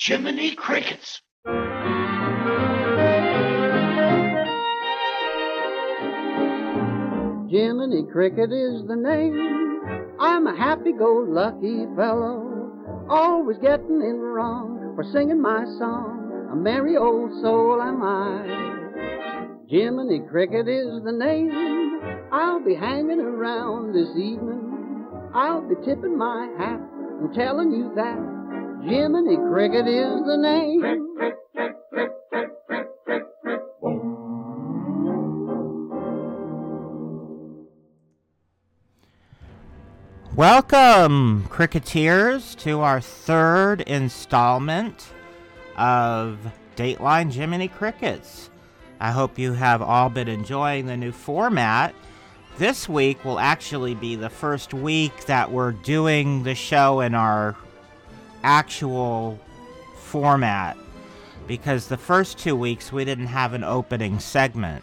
Jiminy Crickets. Jiminy Cricket is the name. I'm a happy-go-lucky fellow, always getting in wrong for singing my song. A merry old soul am I. Jiminy Cricket is the name. I'll be hanging around this evening. I'll be tipping my hat and telling you that Jiminy Cricket is the name. Welcome, Cricketeers, to our third installment of Dateline Jiminy Crickets. I hope you have all been enjoying the new format. This week will actually be the first week that we're doing the show in our actual format because the first two weeks we didn't have an opening segment.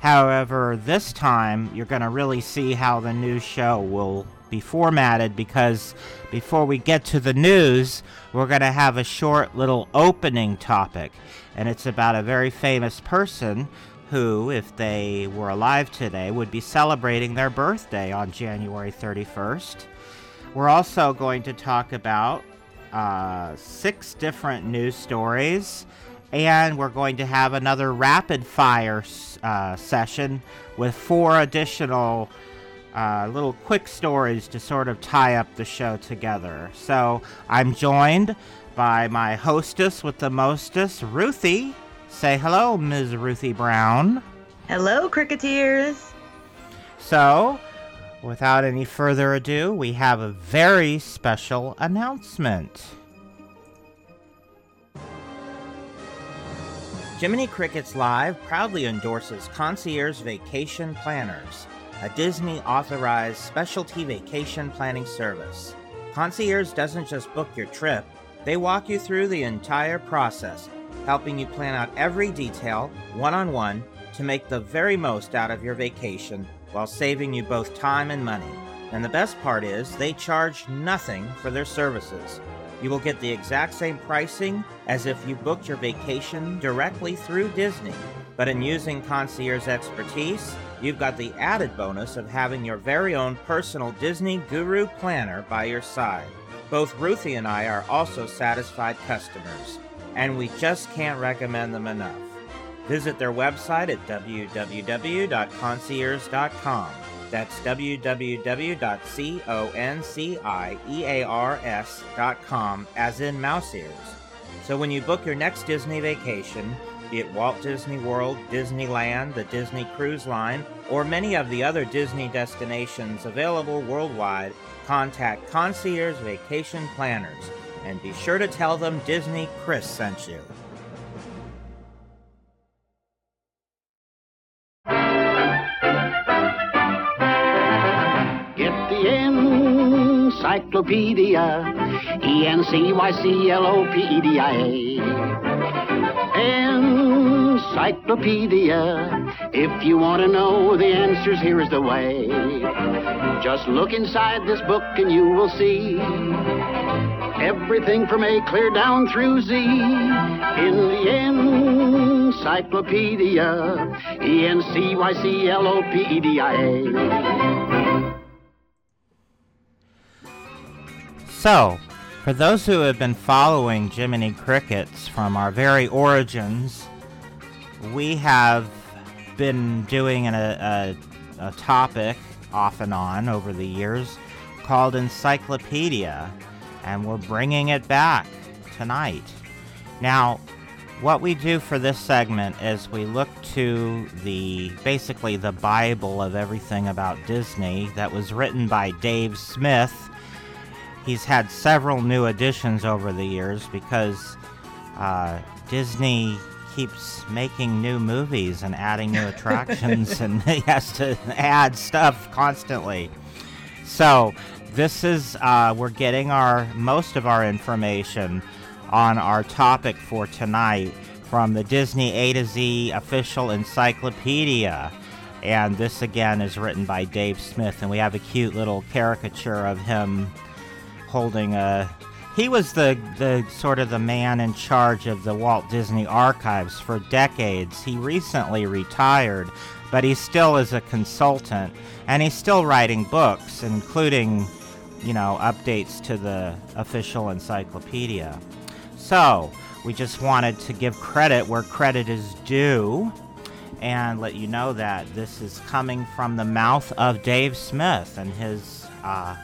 However, this time you're going to really see how the new show will be formatted because before we get to the news, we're going to have a short little opening topic. And it's about a very famous person who, if they were alive today, would be celebrating their birthday on January 31st. We're also going to talk about uh, six different news stories. And we're going to have another rapid fire uh, session with four additional uh, little quick stories to sort of tie up the show together. So I'm joined by my hostess with the mostest, Ruthie. Say hello, Ms. Ruthie Brown. Hello, Cricketeers. So, without any further ado, we have a very special announcement. Jiminy Crickets Live proudly endorses Concierge Vacation Planners a Disney authorized specialty vacation planning service. Concierge doesn't just book your trip, they walk you through the entire process, helping you plan out every detail, one on one, to make the very most out of your vacation while saving you both time and money. And the best part is, they charge nothing for their services. You will get the exact same pricing as if you booked your vacation directly through Disney. But in using concierge expertise, you've got the added bonus of having your very own personal Disney Guru planner by your side. Both Ruthie and I are also satisfied customers, and we just can't recommend them enough. Visit their website at www.concierge.com. That's www.concierge.com, as in mouse ears. So when you book your next Disney vacation, be it Walt Disney World, Disneyland, the Disney Cruise Line, or many of the other Disney destinations available worldwide, contact Concierge Vacation Planners and be sure to tell them Disney Chris sent you. Encyclopedia, E N C Y C L O P E D I A. Encyclopedia. If you want to know the answers, here is the way. Just look inside this book and you will see everything from A clear down through Z in the encyclopedia. E N C Y C L O P E D I A. So, for those who have been following Jiminy Crickets from our very origins, we have been doing an, a, a, a topic off and on over the years called Encyclopedia, and we're bringing it back tonight. Now, what we do for this segment is we look to the basically the Bible of everything about Disney that was written by Dave Smith. He's had several new additions over the years because uh, Disney keeps making new movies and adding new attractions, and he has to add stuff constantly. So this is uh, we're getting our most of our information on our topic for tonight from the Disney A to Z official encyclopedia. And this again is written by Dave Smith, and we have a cute little caricature of him holding a he was the the sort of the man in charge of the Walt Disney Archives for decades. He recently retired, but he still is a consultant and he's still writing books, including, you know, updates to the official encyclopedia. So, we just wanted to give credit where credit is due and let you know that this is coming from the mouth of Dave Smith and his uh,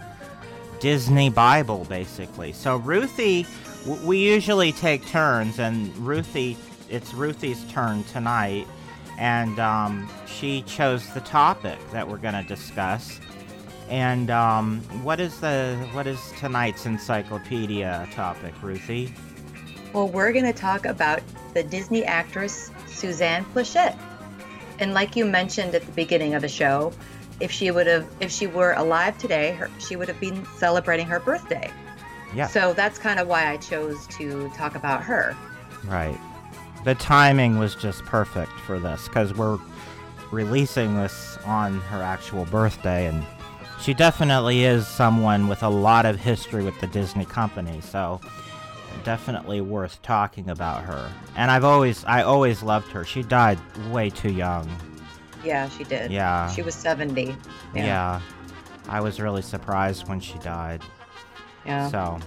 Disney Bible, basically. So, Ruthie, w- we usually take turns, and Ruthie, it's Ruthie's turn tonight, and um, she chose the topic that we're going to discuss. And um, what is the what is tonight's encyclopedia topic, Ruthie? Well, we're going to talk about the Disney actress Suzanne Pleshette. And like you mentioned at the beginning of the show, if she would have if she were alive today, her, she would have been celebrating her birthday. Yeah. So that's kind of why I chose to talk about her. Right. The timing was just perfect for this because we're releasing this on her actual birthday, and she definitely is someone with a lot of history with the Disney company. So definitely worth talking about her. And I've always I always loved her. She died way too young. Yeah, she did. Yeah. She was 70. Yeah. Yeah. I was really surprised when she died. Yeah. So,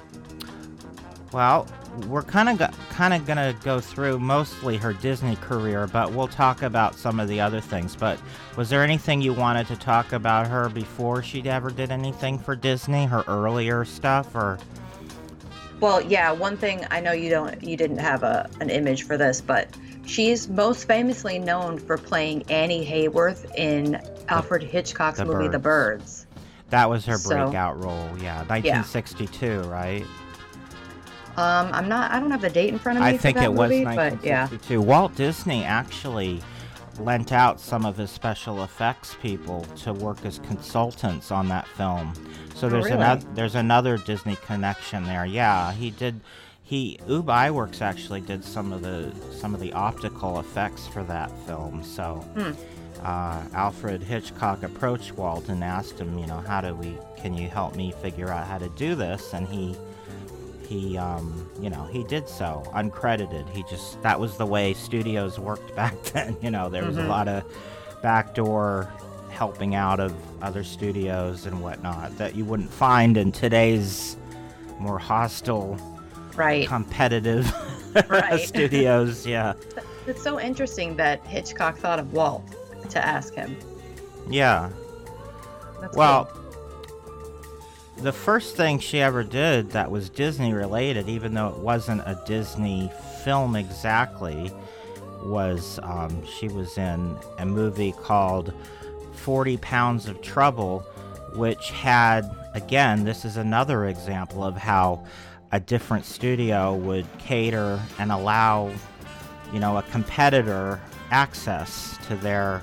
well, we're kind of go- kind of gonna go through mostly her Disney career, but we'll talk about some of the other things. But was there anything you wanted to talk about her before she ever did anything for Disney? Her earlier stuff, or Well, yeah, one thing I know you don't you didn't have a an image for this, but she's most famously known for playing Annie Hayworth in Alfred Hitchcock's The movie The Birds. that was her So- breakout role? Yeah, 1962, right? Um, I'm not I don't have the date in front of me I for think it was movie, but yeah. 1962. Walt Disney actually lent out some of his special effects people to work as consultants on that film. So Oh, there's really? another there's another Disney connection there. Yeah, he did. He Ub Iwerks actually did some of the some of the optical effects for that film. So Hmm. uh, Alfred Hitchcock approached Walt and asked him, you know, how do we? Can you help me figure out how to do this? And he he um, you know he did so uncredited he just that was the way studios worked back then you know there was a Mhm. lot of backdoor helping out of other studios and whatnot that you wouldn't find in today's more hostile Right. competitive Right. studios yeah It's so interesting that Hitchcock thought of Walt to ask him. yeah That's well cool. the first thing she ever did that was Disney related, even though it wasn't a Disney film exactly, was um, she was in a movie called 40 Pounds of Trouble, which had, again, this is another example of how a different studio would cater and allow, you know, a competitor access to their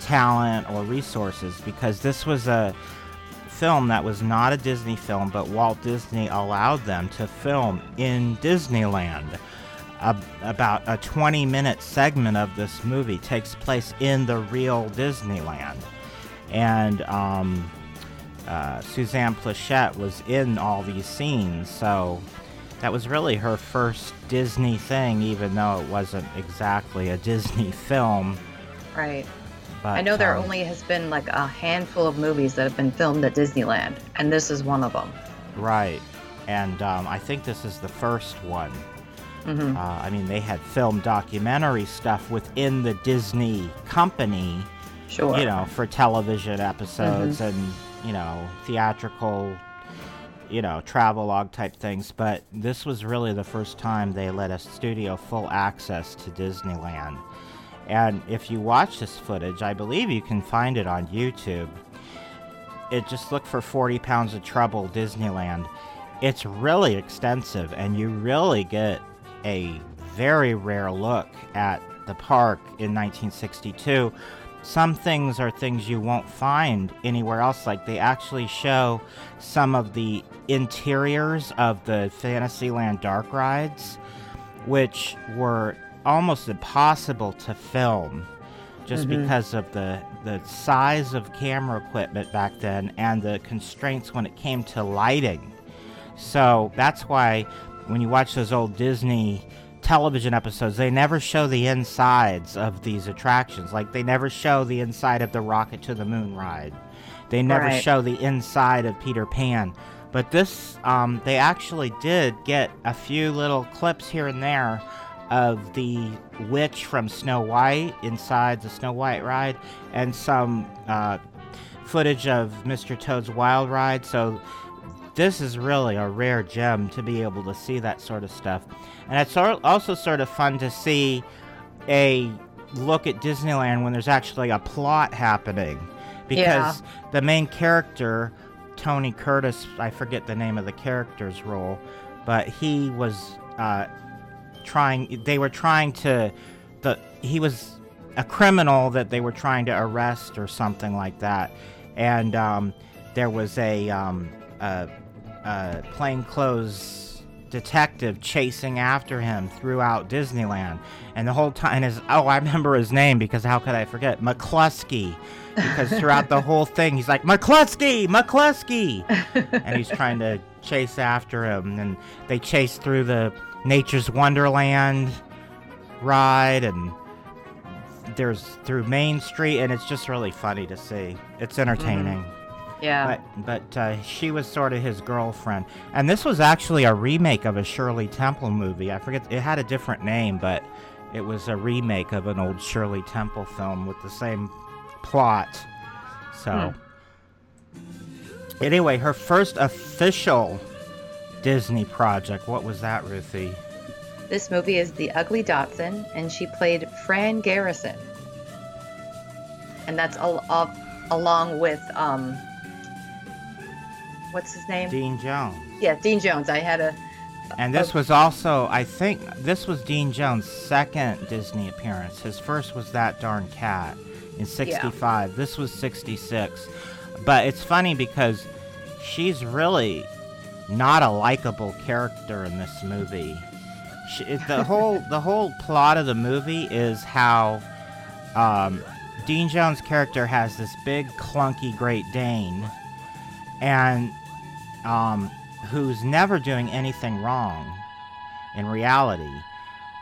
talent or resources because this was a film that was not a Disney film, but Walt Disney allowed them to film in Disneyland. A, about a 20 minute segment of this movie takes place in the real Disneyland. And um, uh, Suzanne Pleshette was in all these scenes, so that was really her first Disney thing, even though it wasn't exactly a Disney film. right. But, I know there um, only has been like a handful of movies that have been filmed at Disneyland, and this is one of them. Right. And um, I think this is the first one. Mm-hmm. Uh, I mean, they had film documentary stuff within the Disney company, Sure. you know, for television episodes and, you know, theatrical, you know, travelogue type things. But this was really the first time they let a studio full access to Disneyland. And if you watch this footage, I believe you can find it on YouTube. It just look for 40 Pounds of Trouble Disneyland. It's really extensive, and you really get a very rare look at the park in 1962. Some things are things you won't find anywhere else. Like they actually show some of the interiors of the Fantasyland dark rides, which were almost impossible to film just Mhm. because of the the size of camera equipment back then and the constraints when it came to lighting. So that's why when you watch those old Disney television episodes, they never show the insides of these attractions. Like they never show the inside of the Rocket to the Moon ride. They never Right. show the inside of Peter Pan. But this, um, they actually did get a few little clips here and there of the witch from Snow White inside the Snow White ride, and some uh, footage of Mr. Toad's Wild Ride. So this is really a rare gem to be able to see that sort of stuff. And it's also sort of fun to see a look at Disneyland when there's actually a plot happening. Because the main character, Tony Curtis, I forget the name of the character's role, but he was uh, trying, they were trying to, the he was a criminal that they were trying to arrest or something like that. And um, there was a, um, a, a plainclothes detective chasing after him throughout Disneyland. And the whole time is, oh, I remember his name because how could I forget? McCluskey. Because throughout the whole thing, he's like, McCluskey, McCluskey. and he's trying to chase after him. And they chase through the Nature's Wonderland ride and there's through Main Street, and it's just really funny to see. It's mm-hmm. entertaining. Yeah. But but uh, she was sort of his girlfriend, and this was actually a remake of a Shirley Temple movie. I forget it had a different name, but it was a remake of an old Shirley Temple film with the same plot. So anyway, her first official Disney project. What was that, Ruthie? This movie is The Ugly Dachshund, and she played Fran Garrison. And that's al- al- along with um, what's his name? Dean Jones. yeah, Dean Jones. I had a And this was also, I think, this was Dean Jones' second Disney appearance. His first was That Darn Cat in 65. This was 66. But it's funny because she's really not a likable character in this movie. She, the whole the whole plot of the movie is how um, Dean Jones' character has this big clunky Great Dane, and um, who's never doing anything wrong in reality.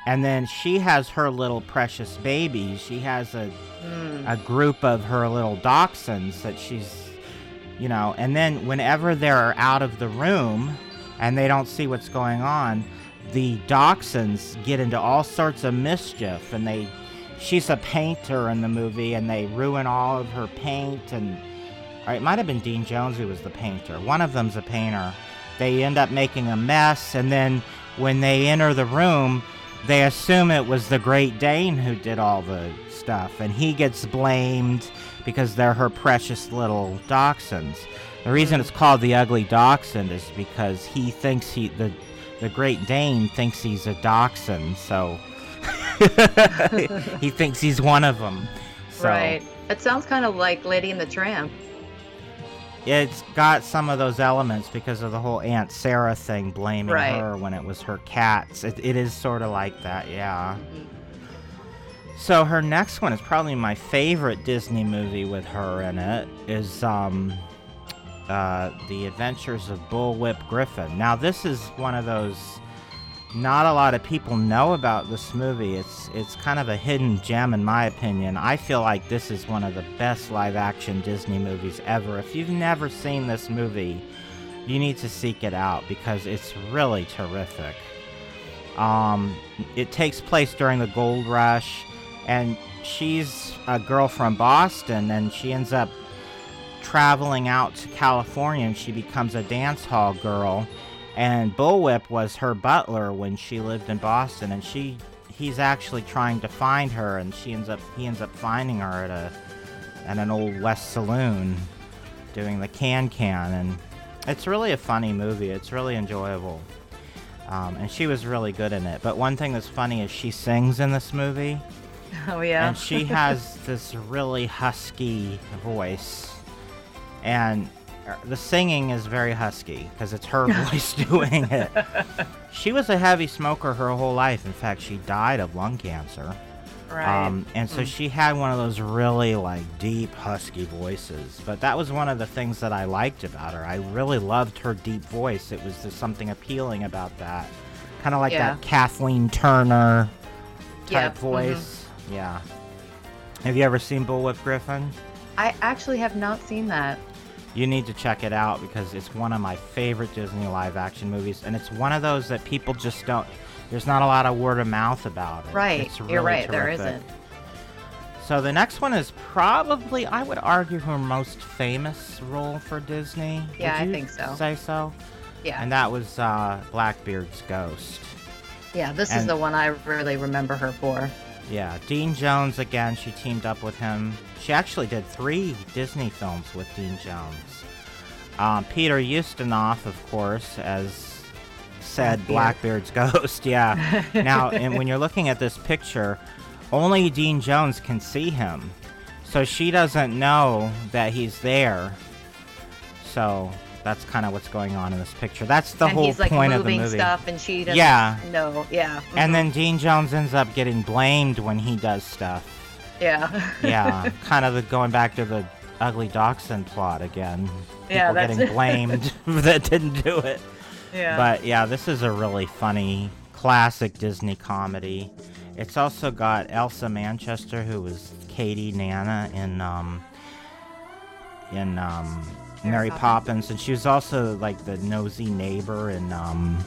And then she has her little precious babies. She has a mm, a group of her little dachshunds that she's, you know, and then whenever they're out of the room and they don't see what's going on, the dachshunds get into all sorts of mischief and they, she's a painter in the movie and they ruin all of her paint and, or it might have been Dean Jones who was the painter. One of them's a painter. They end up making a mess and then when they enter the room, they assume it was the Great Dane who did all the stuff, and he gets blamed because they're her precious little dachshunds. The reason it's called the Ugly Dachshund is because he thinks he the the Great Dane thinks he's a dachshund, so he thinks he's one of them. So right. It sounds kind of like Lady and the Tramp. It's got some of those elements because of the whole Aunt Sarah thing, blaming Right. her when it was her cats. It, it is sort of like that, yeah. Mhm. So her next one is probably my favorite Disney movie with her in it is um uh The Adventures of Bullwhip Griffin. Now this is one of those not a lot of people know about this movie. It's it's kind of a hidden gem in my opinion. I feel like this is one of the best live action Disney movies ever. If you've never seen this movie, you need to seek it out because it's really terrific. Um, it takes place during the gold rush, and she's a girl from Boston, and she ends up traveling out to California, and she becomes a dance hall girl. And Bullwhip was her butler when she lived in Boston, and she he's actually trying to find her, and she ends up he ends up finding her at a at an old West saloon, doing the can can, and it's really a funny movie. It's really enjoyable. Um, and she was really good in it. But one thing that's funny is she sings in this movie, Oh yeah. and she has this really husky voice, and the singing is very husky because it's her voice doing it. She was a heavy smoker her whole life. In fact, she died of lung cancer. Right. Um, and so Mm. she had one of those really like deep husky voices. But that was one of the things that I liked about her. I really loved her deep voice. It was just something appealing about that. Kind of like Yeah. that Kathleen Turner type mhm. voice. Yeah. Have you ever seen Bullwhip Griffin? I actually have not seen that. You need to check it out because it's one of my favorite Disney live action movies. And it's one of those that people just don't, there's not a lot of word of mouth about it. Right. It's You're right. There terrific. isn't. So the next one is probably, I would argue, her most famous role for Disney. Yeah, I think so. Say so. Yeah. And that was uh, Blackbeard's ghost. yeah. This is the one I really remember her for. Yeah, Dean Jones again. She teamed up with him. She actually did three Disney films with Dean Jones. Um, Peter Ustinov, of course, as said Blackbeard. Blackbeard's ghost. Yeah. now, and when you're looking at this picture, only Dean Jones can see him, so she doesn't know that he's there. So that's kind of what's going on in this picture. That's the and whole he's like point of the moving movie. stuff, and she doesn't Yeah. know. Yeah. And mhm, then Dean Jones ends up getting blamed when he does stuff. Yeah. Yeah, kind of the, going back to the ugly dachshund plot again. Yeah, People that's- getting blamed that didn't do it. yeah. But yeah, this is a really funny classic Disney comedy. It's also got Elsa Lanchester, who was Katie Nanna in um in um Mary Poppins, and she was also like the nosy neighbor in um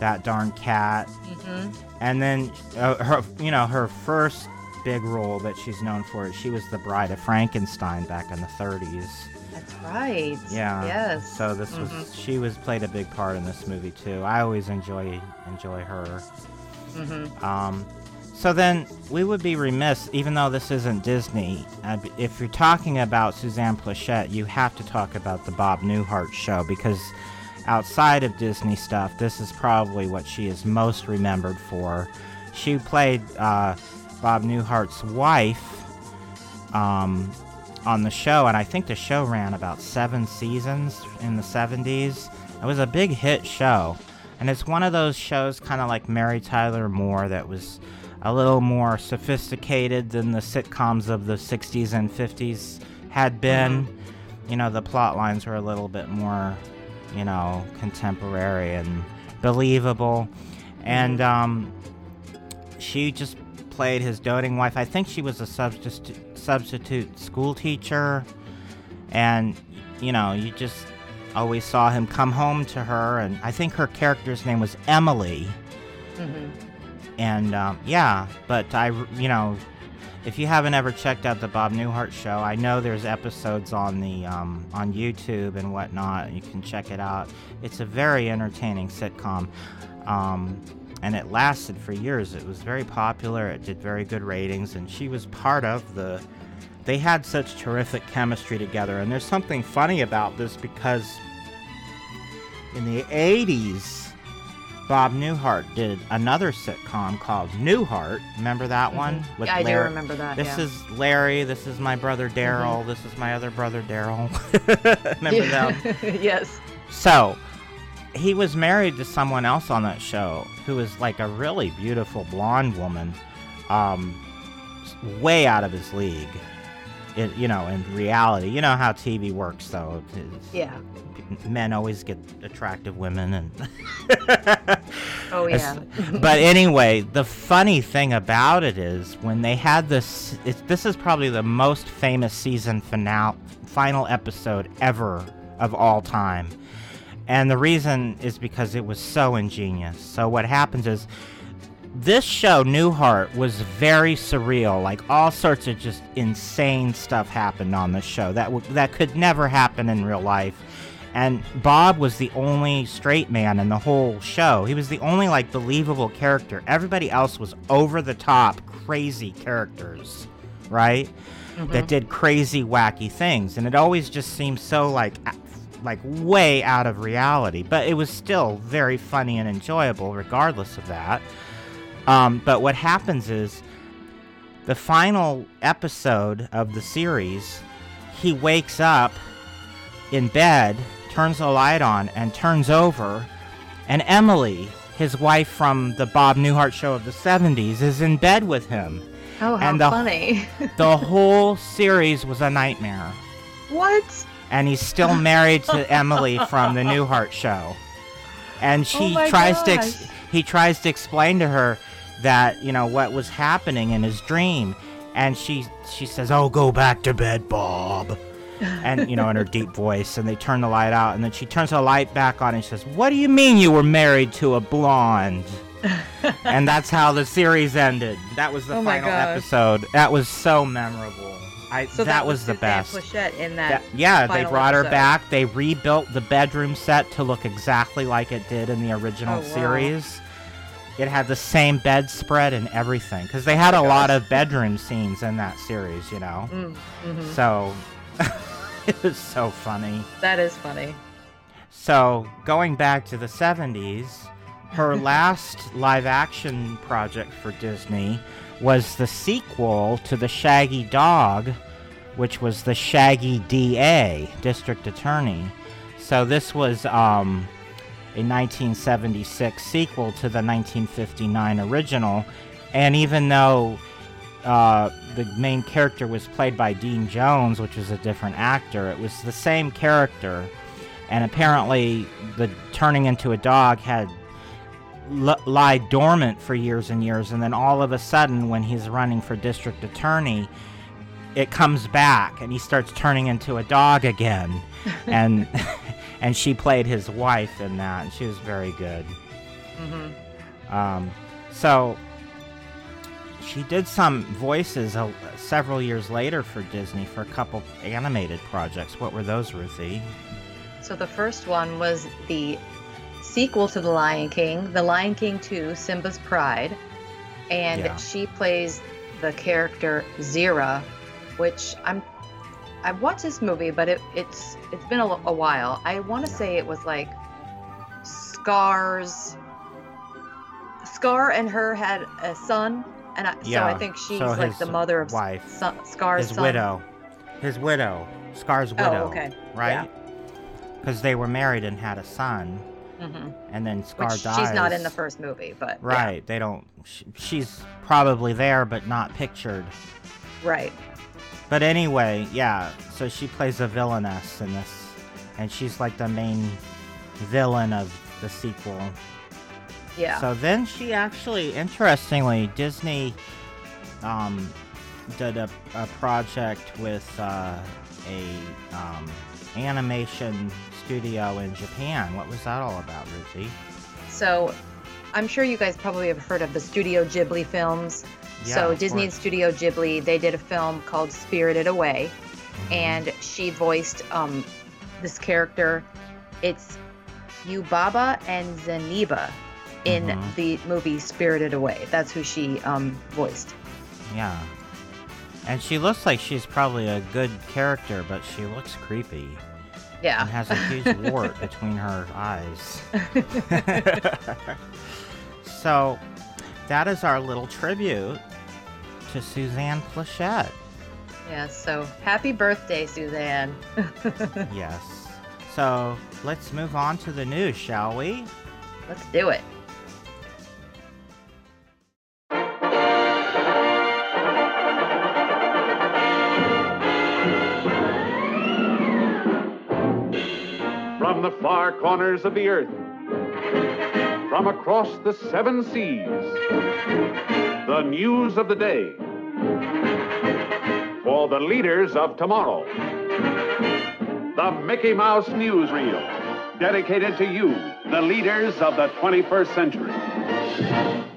that darn cat. hmm And then uh, her, you know, her first big role that she's known for she was the Bride of Frankenstein back in the 30s. That's right. Yeah. Yes. So this was Mhm. she was played a big part in this movie too. I always enjoy enjoy her. Mm-hmm. Um, so then we would be remiss, even though this isn't Disney, uh, if you're talking about Suzanne Pleshette, you have to talk about the Bob Newhart show because outside of Disney stuff, this is probably what she is most remembered for. She played uh, Bob Newhart's wife um, on the show, and I think the show ran about seven seasons in the 70s. It was a big hit show, and it's one of those shows kind of like Mary Tyler Moore that was a little more sophisticated than the sitcoms of the 60s and 50s had been. You know, the plot lines were a little bit more, you know, contemporary and believable. And um, she just played his doting wife. I think she was a substitute substitute school teacher, and you know, you just always saw him come home to her. And I think her character's name was Emily. Mm-hmm. And um, yeah, but I, you know, if you haven't ever checked out the Bob Newhart show, I know there's episodes on the um, on YouTube and whatnot. You can check it out. It's a very entertaining sitcom, um, and it lasted for years. It was very popular. It did very good ratings, and she was part of the. They had such terrific chemistry together, and there's something funny about this because in the 80s, Bob Newhart did another sitcom called Newhart. Remember that one? Mhm. With Yeah, I do Larry- remember that. This yeah. Mm-hmm. is Larry. This is my brother Daryl. This is my other brother Daryl. Remember them? yes. So, he was married to someone else on that show who was like a really beautiful blonde woman, um, way out of his league. It, you know, in reality, you know how TV works, though. Yeah. Men always get attractive women, and Oh yeah. but anyway, the funny thing about it is when they had this. This is probably the most famous season finale, final episode ever of all time, and the reason is because it was so ingenious. So what happens is. This show, Newhart, was very surreal. Like all sorts of just insane stuff happened on the show that w- that could never happen in real life and Bob was the only straight man in the whole show. He was the only like believable character. Everybody else was over the top, crazy characters, right? That mm-hmm. did crazy, wacky things, and it always just seemed so like like way out of reality. But it was still very funny and enjoyable, regardless of that. Um, but what happens is the final episode of the series, he wakes up in bed, turns the light on, and turns over, and Emily, his wife from the Bob Newhart show of the 70s, is in bed with him. Oh, how And the- funny. The whole series was a nightmare. what? And he's still married to Emily from the Newhart show. And she Oh tries to ex- he tries to explain to her that, you know, what was happening in his dream. And she she says, "Oh, go back to bed, Bob." And you know, in her deep voice, and they turn the light out, and then she turns the light back on and she says, "What do you mean you were married to a blonde?" and that's how the series ended. That was the Oh final episode. That was so memorable. I So that, was, the best. In that. That- yeah, they brought her back. They rebuilt the bedroom set to look exactly like it did in the original Oh, wow. series. It had the same bedspread and everything because they had Oh a my lot of bedroom scenes in that series, you know. Mm, mhm. So it was so funny. That is funny. So going back to the 70s, her last live action project for Disney was the sequel to The Shaggy Dog, which was the Shaggy DA, District Attorney. So this was um, a 1976 sequel to the 1959 original. And even though uh, the main character was played by Dean Jones, which was a different actor, it was the same character and apparently the turning into a dog had l- lied dormant for years and years and then all of a sudden when he's running for district attorney it comes back and he starts turning into a dog again. And and she played his wife in that. And she was very good. Hmm um, so she did some voices uh, several years later for disney for a couple animated projects. What were those ruthie? So the first one was the sequel to The Lion King, The Lion King 2, Simba's Pride. And Yeah. she plays the character Zira, which I'm I've watched this movie, but it, it's it's been a, a while. I want to say it was like Scar's Scar and her had a son, and I, so I think she's so like the mother of wife. son, Scar's his son. widow his widow scar's widow Oh, okay. right because they were married and had a son hmm and then scar Which dies she's not in the first movie, but yeah. right they don't sh- she's probably there but not pictured right. But anyway yeah so she plays a villainess in this and she's like the main villain of the sequel Yeah. So then she actually, interestingly, Disney um, did a, a project with uh, a um, animation studio in Japan. What was that all about, Ruthie? So, I'm sure you guys probably have heard of the Studio Ghibli films. Yeah, so, Disney and. Studio Ghibli, they did a film called Spirited Away, Mhm. and she voiced um, this character. It's Yubaba and Zeniba in Mhm. the movie Spirited Away. That's who she um, voiced. yeah. And she looks like she's probably a good character, but she looks creepy Yeah. and has a huge wart between her eyes. so, that is our little tribute to Suzanne Pleshette. Yeah. So, happy birthday, Suzanne. Yes. So, let's move on to the news, shall we? Let's do it. From the far corners of the earth, from across the seven seas, the news of the day. For the leaders of tomorrow, the Mickey Mouse Newsreel, dedicated to you, the leaders of the 21st century.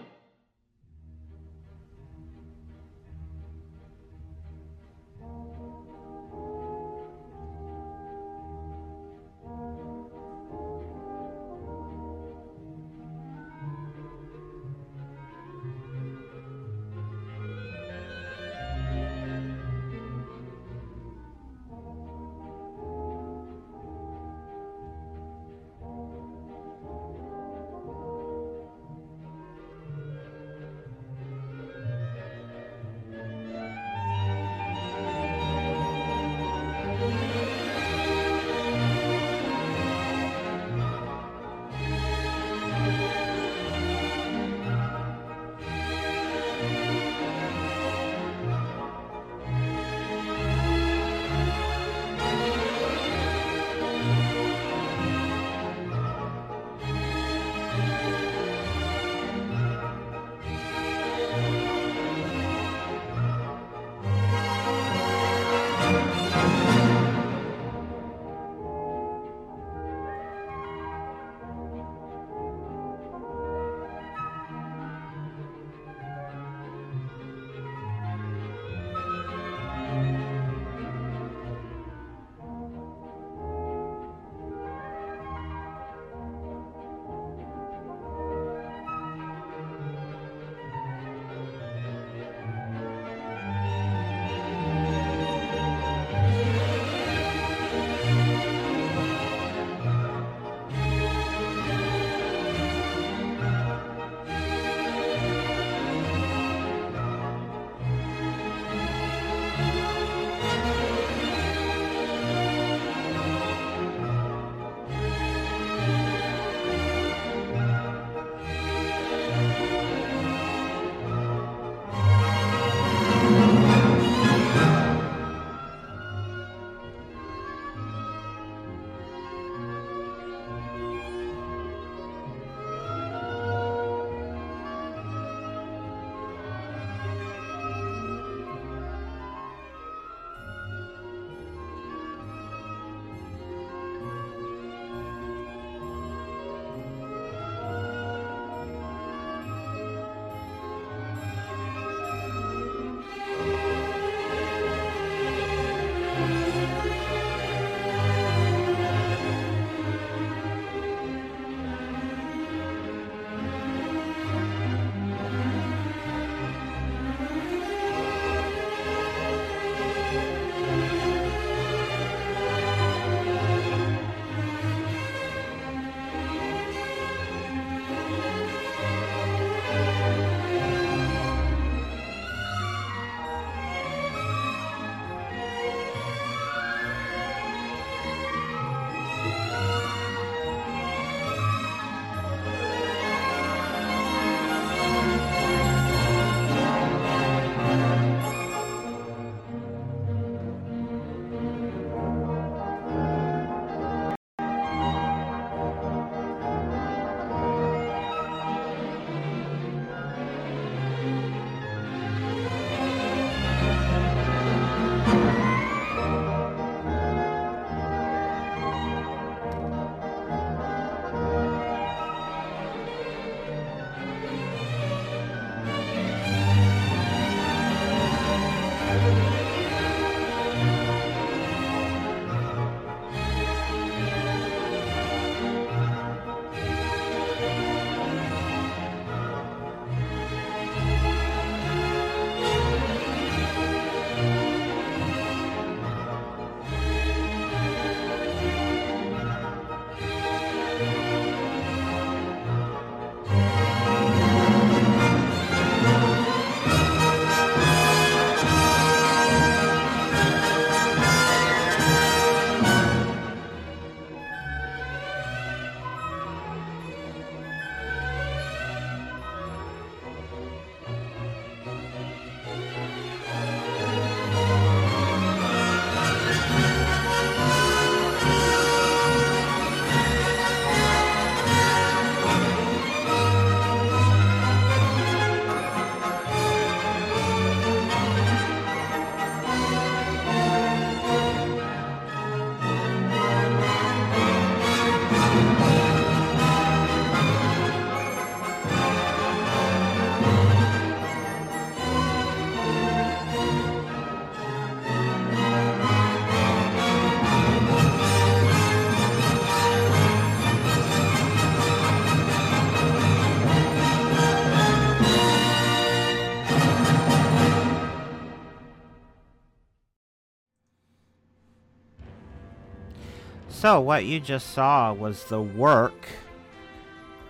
So, what you just saw was the work,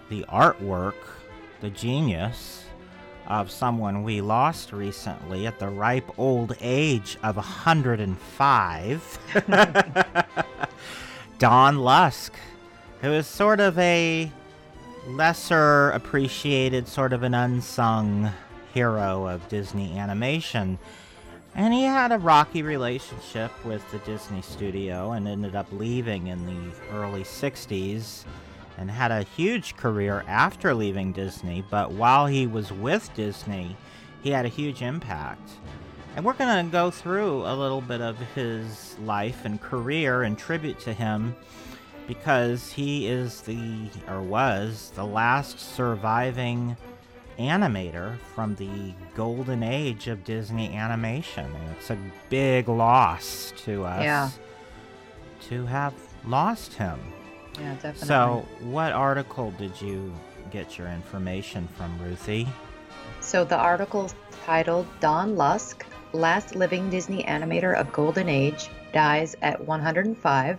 the artwork, the genius of someone we lost recently at the ripe old age of 105. Don Lusk, who is sort of a lesser appreciated, sort of an unsung hero of Disney animation. And he had a rocky relationship with the Disney studio and ended up leaving in the early 60s and had a huge career after leaving Disney. But while he was with Disney, he had a huge impact. And we're going to go through a little bit of his life and career and tribute to him because he is the, or was, the last surviving animator from the golden age of Disney animation. And it's a big loss to us Yeah. to have lost him. Yeah, definitely. So, what article did you get your information from, Ruthie? So the article titled Don Lusk, Last Living Disney Animator of Golden Age, Dies at 105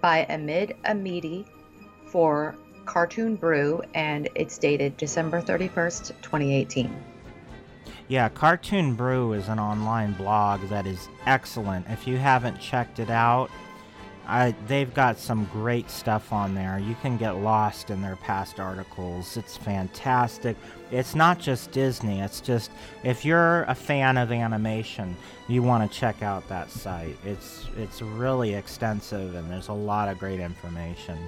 by Amid Amidi for Cartoon Brew, and it's dated December 31st, 2018. Yeah, Cartoon Brew is an online blog that is excellent. If you haven't checked it out, I, they've got some great stuff on there. You can get lost in their past articles. It's fantastic. It's not just Disney, it's just if you're a fan of animation, you want to check out that site. It's it's really extensive and there's a lot of great information.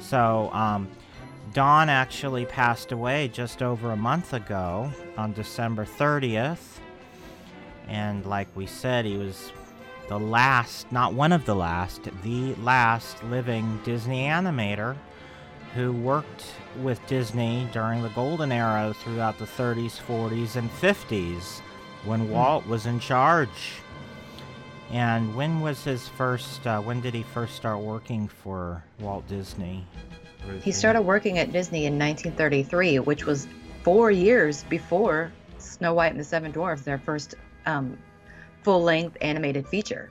So, um, Don actually passed away just over a month ago on December 30th. And like we said, he was the last, not one of the last, the last living Disney animator who worked with Disney during the golden era throughout the 30s, 40s, and 50s when Walt was in charge. And when was his first, uh, when did he first start working for Walt Disney? He started working at Disney in 1933, which was four years before Snow White and the Seven Dwarfs, their first um, full length animated feature.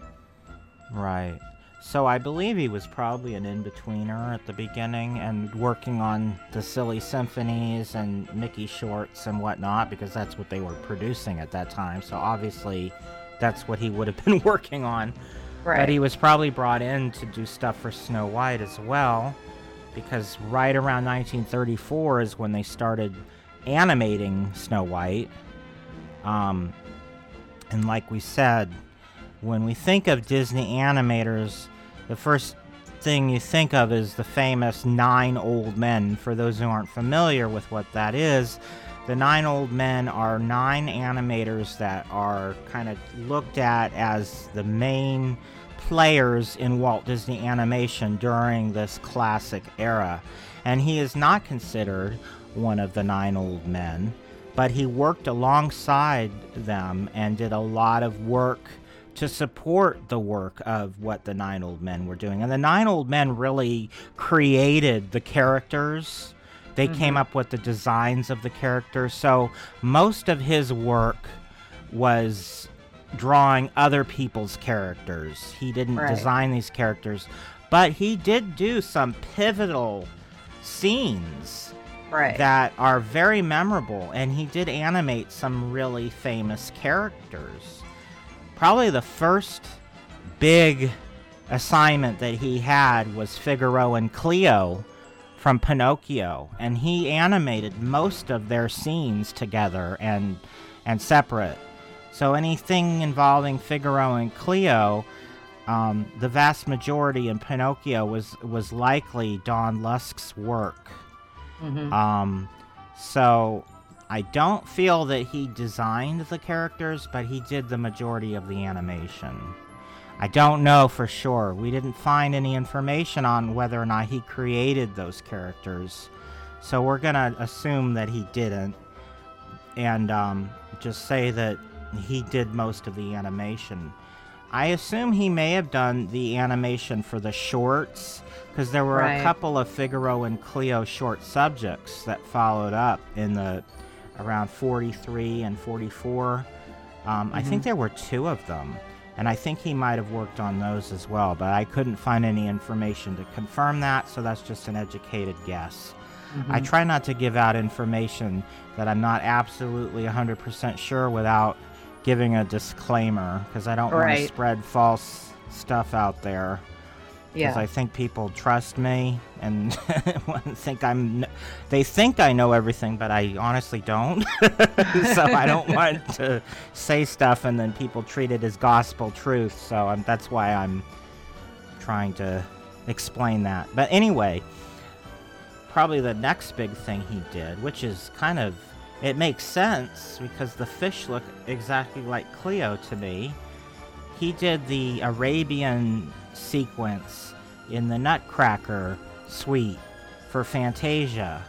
Right. So I believe he was probably an in-betweener at the beginning and working on the silly symphonies and Mickey shorts and whatnot because that's what they were producing at that time. So obviously that's what he would have been working on. Right. But he was probably brought in to do stuff for Snow White as well because right around 1934 is when they started animating Snow White. Um, and like we said, when we think of Disney animators, the first thing you think of is the famous Nine Old Men. For those who aren't familiar with what that is, the Nine Old Men are nine animators that are kind of looked at as the main players in Walt Disney animation during this classic era. And he is not considered one of the Nine Old Men, but he worked alongside them and did a lot of work to support the work of what the Nine Old Men were doing. And the Nine Old Men really created the characters. They mm-hmm. came up with the designs of the characters. So most of his work was drawing other people's characters. He didn't Right. design these characters, but he did do some pivotal scenes right. that are very memorable, and he did animate some really famous characters. Probably the first big assignment that he had was Figaro and Cleo from Pinocchio, and he animated most of their scenes together and and separate. So anything involving Figaro and Cleo, um, the vast majority in Pinocchio was was likely Don Lusk's work. Mhm. Um, so I don't feel that he designed the characters, but he did the majority of the animation. I don't know for sure. We didn't find any information on whether or not he created those characters. So we're going to assume that he didn't and um, just say that he did most of the animation. I assume he may have done the animation for the shorts because there were Right. a couple of Figaro and Cleo short subjects that followed up in the around 43 and 44. Um, I think there were two of them, And I think he might have worked on those as well, but I couldn't find any information to confirm that, so that's just an educated guess. I mm-hmm. try not to give out information that I'm not absolutely 100% sure without giving a disclaimer because I don't want to spread false stuff out there. Because Yeah. I think people trust me and think I'm. They think I know everything, but I honestly don't. so I don't want to say stuff and then people treat it as gospel truth. So i that's why I'm trying to explain that. But anyway, probably the next big thing he did, which is kind of it makes sense because the fish look exactly like Cleo to me. He did the Arabian sequence in the Nutcracker suite for Fantasia.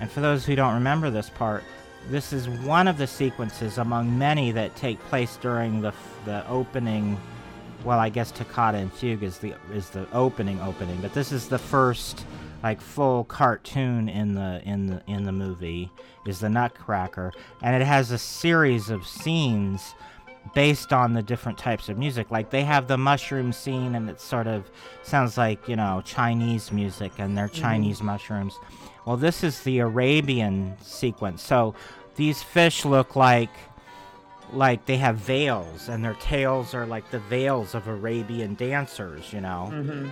And for those who don't remember this part, this is one of the sequences among many that take place during the the opening. Well, I guess Toccata and Fugue is the is the opening opening, but this is the first like full cartoon in the in the in the movie is the Nutcracker, and it has a series of scenes based on the different types of music. Like they have the mushroom scene, and it sort of sounds like you know Chinese music, and they're Chinese mushrooms. Well, this is the Arabian sequence. So these fish look like like they have veils, and their tails are like the veils of Arabian dancers. You know. hmm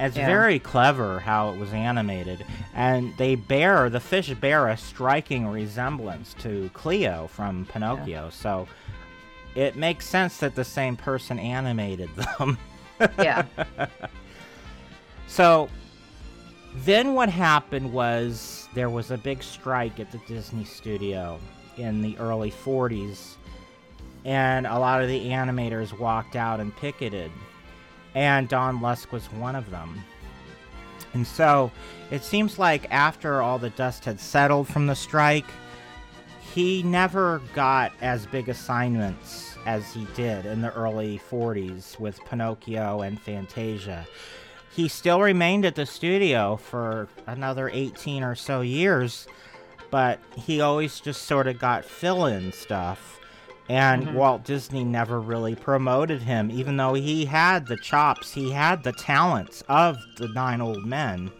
It's Yeah. very clever how it was animated, and they bear the fish bear a striking resemblance to Cleo from Pinocchio. So it makes sense that the same person animated them. Yeah. So then what happened was there was a big strike at the Disney studio in the early 40s, and a lot of the animators walked out and picketed, and Don Lusk was one of them. And so it seems like after all the dust had settled from the strike, he never got as big assignments as he did in the early 40s with Pinocchio and Fantasia. He still remained at the studio for another 18 or so years, but he always just sort of got fill in stuff. And mm-hmm. Walt Disney never really promoted him, even though he had the chops, he had the talents of the Nine Old Men.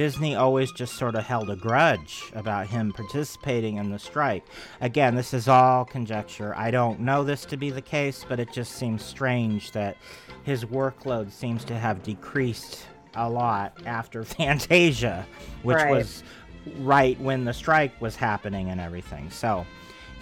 Disney always just sort of held a grudge about him participating in the strike. Again, this is all conjecture. I don't know this to be the case, but it just seems strange that his workload seems to have decreased a lot after Fantasia, which Right. was right when the strike was happening and everything. So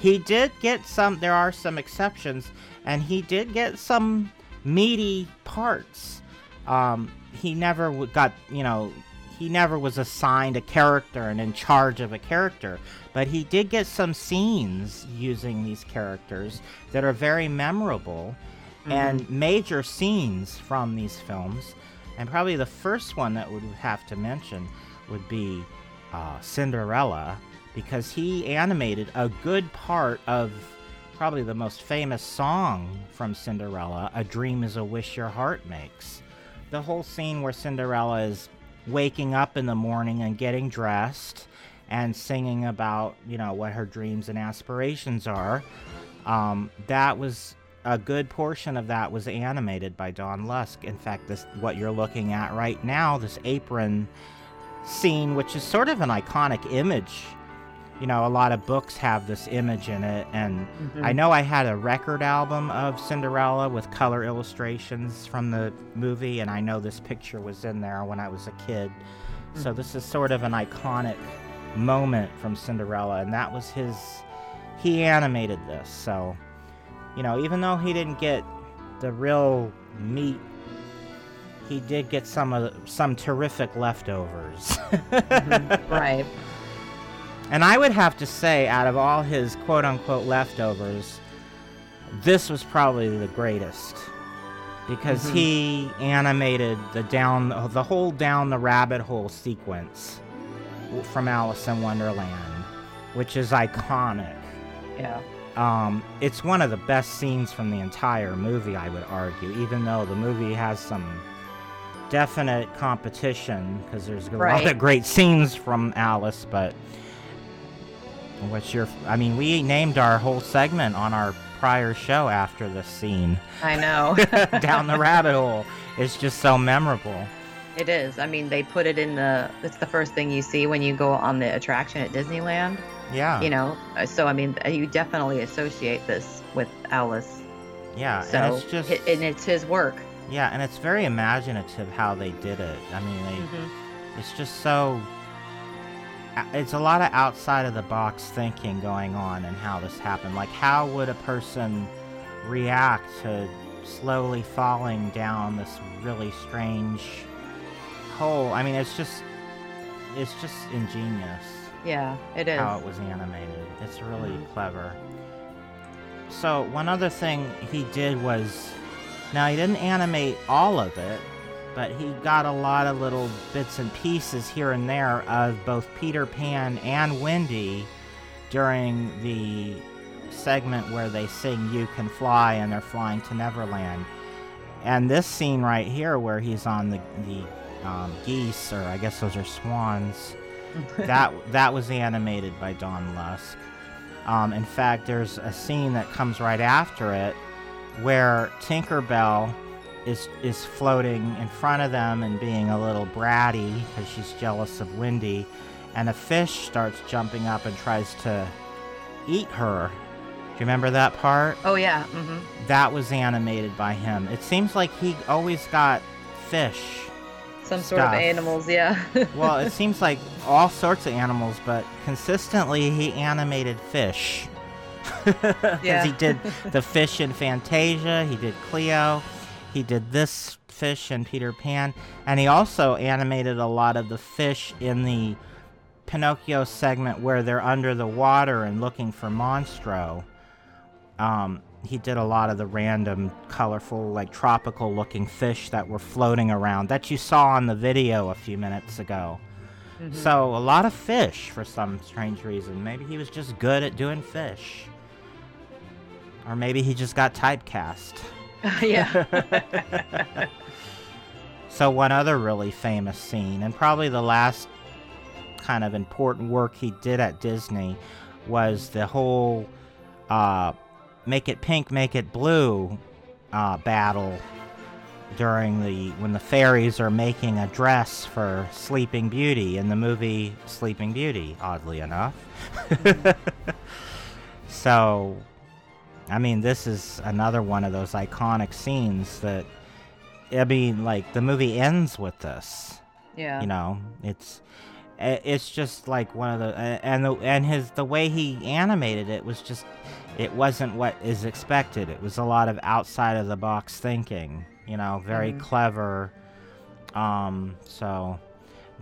he did get some, there are some exceptions, and he did get some meaty parts. Um, he never got, you know, he never was assigned a character and in charge of a character, but he did get some scenes using these characters that are very memorable and major scenes from these films. And probably the first one that would have to mention would be uh, Cinderella, because he animated a good part of probably the most famous song from Cinderella, A Dream is a Wish Your Heart Makes. The whole scene where Cinderella is waking up in the morning and getting dressed and singing about, you know, what her dreams and aspirations are. Um, that was a good portion of that was animated by Don Lusk. In fact, this what you're looking at right now, this apron scene, which is sort of an iconic image. You know, a lot of books have this image in it, and mm-hmm. I know I had a record album of Cinderella with color illustrations from the movie, and I know this picture was in there when I was a kid. Hmm. So this is sort of an iconic moment from Cinderella, and that was his. He animated this, so you know, even though he didn't get the real meat, he did get some of the, some terrific leftovers. Mm-hmm. right. And I would have to say, out of all his quote unquote leftovers, this was probably the greatest. Because he animated the down the whole down the rabbit hole sequence from Alice in Wonderland, which is iconic. Yeah. Um, it's one of the best scenes from the entire movie, I would argue, even though the movie has some definite competition because there's a lot of great scenes from Alice, but what's your I mean, we named our whole segment on our prior show after this scene. I know. Down the rabbit hole. It's just so memorable. It is. I mean, they put it in the. It's the first thing you see when you go on the attraction at Disneyland. Yeah. You know. Uh, So I mean, you definitely associate this with Alice. yeah, So and it's just and it's his work. yeah, and it's very imaginative how they did it. I mean, they Mhm. it's just so it's a lot of outside of the box thinking going on and how this happened like how would a person react to slowly falling down this really strange hole i mean it's just it's just ingenious Yeah, it is. how it was animated it's really Mhm. clever so one other thing he did was now he didn't animate all of it but he got a lot of little bits and pieces here and there of both Peter Pan and Wendy during the segment where they sing You Can Fly and they're flying to Neverland. And this scene right here where he's on the, the um, geese, or I guess those are swans, that, that was animated by Don Lusk. Um, in fact, there's a scene that comes right after it where Tinkerbell is is floating in front of them and being a little bratty because she's jealous of Wendy, and a fish starts jumping up and tries to eat her. Do you remember that part? oh yeah. Mm-hmm. That was animated by him. It seems like he always got fish. Some sort of animals. Yeah. Well, it seems like all sorts of animals, but consistently he animated fish. Because Yeah. he did the fish in Fantasia, he did Cleo, he did this fish in Peter Pan, and he also animated a lot of the fish in the Pinocchio segment where they're under the water and looking for Monstro. Um, he did a lot of the random, colorful, like tropical looking fish that were floating around that you saw on the video a few minutes ago. Mhm. So, a lot of fish for some strange reason. Maybe he was just good at doing fish. Or maybe he just got typecast. yeah. So, one other really famous scene, and probably the last kind of important work he did at Disney, was the whole uh, Make It Pink, Make It Blue uh, battle during the when the fairies are making a dress for Sleeping Beauty in the movie Sleeping Beauty, oddly enough. so, I mean, this is another one of those iconic scenes that I mean, like the movie ends with this. Yeah. You know, it's it's just like one of the and the and his the way he animated it was just it wasn't what is expected. It was a lot of outside of the box thinking. You know, very Mhm. clever. Um, so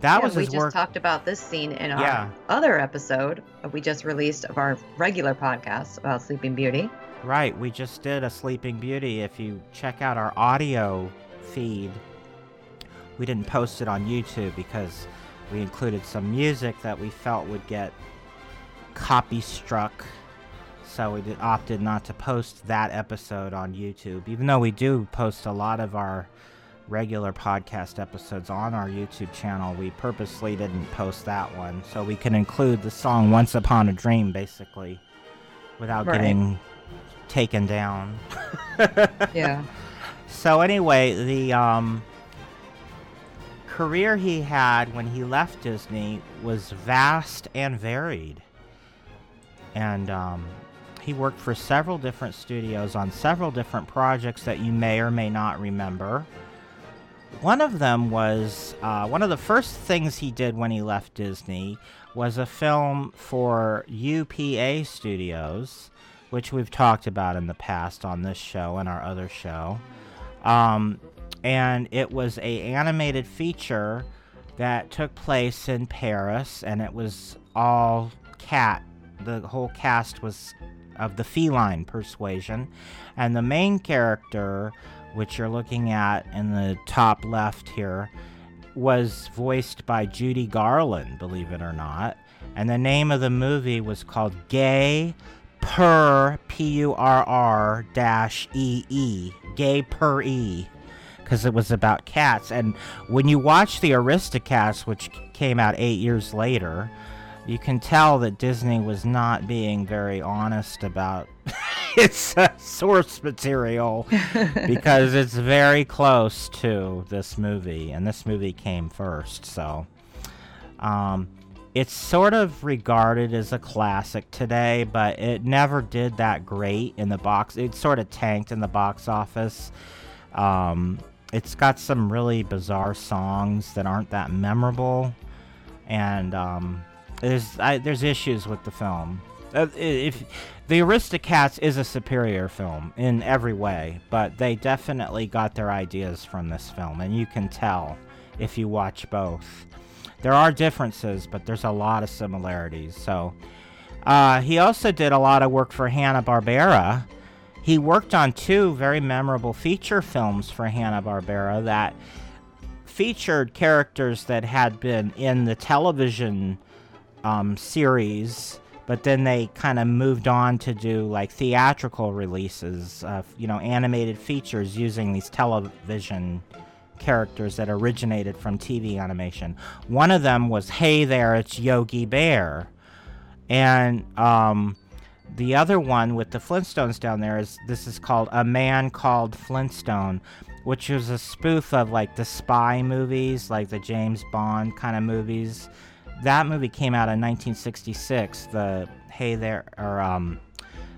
that yeah, was we just work. talked about this scene in our Yeah. other episode that we just released of our regular podcast about Sleeping Beauty. Right, we just did a Sleeping Beauty. If you check out our audio feed, we didn't post it on YouTube because we included some music that we felt would get copy struck. So we did, opted not to post that episode on YouTube, even though we do post a lot of our regular podcast episodes on our YouTube channel. We purposely didn't post that one so we can include the song Once Upon a Dream, basically, without Right. getting taken down. Yeah. So anyway, the um, career he had when he left Disney was vast and varied, and um, he worked for several different studios on several different projects that you may or may not remember. One of them was uh, one of the first things he did when he left Disney was a film for UPA Studios, which we've talked about in the past on this show and our other show. Um, and it was a animated feature that took place in Paris, and it was all cat. The whole cast was of the feline persuasion, and the main character, which you're looking at in the top left here, was voiced by Judy Garland, believe it or not. And the name of the movie was called Gay Per P U R R dash E E. Gay Per E. Because it was about cats. And when you watch the Aristocats, which came out eight years later, you can tell that Disney was not being very honest about, it's uh, source material because it's very close to this movie, and this movie came first. So, um, it's sort of regarded as a classic today, but it never did that great in the box. It sort of tanked in the box office. Um, it's got some really bizarre songs that aren't that memorable, and um, there's I, there's issues with the film. Uh, if the Aristocats is a superior film in every way, but they definitely got their ideas from this film, and you can tell if you watch both. There are differences, but there's a lot of similarities. So, uh, he also did a lot of work for Hanna Barbera. He worked on two very memorable feature films for Hanna Barbera that featured characters that had been in the television um, series but then they kind of moved on to do like theatrical releases of you know animated features using these television characters that originated from TV animation. One of them was Hey There, It's Yogi Bear. And um, the other one with the Flintstones down there is this is called A Man Called Flintstone, which was a spoof of like the spy movies, like the James Bond kind of movies. That movie came out in 1966. The Hey There, or um,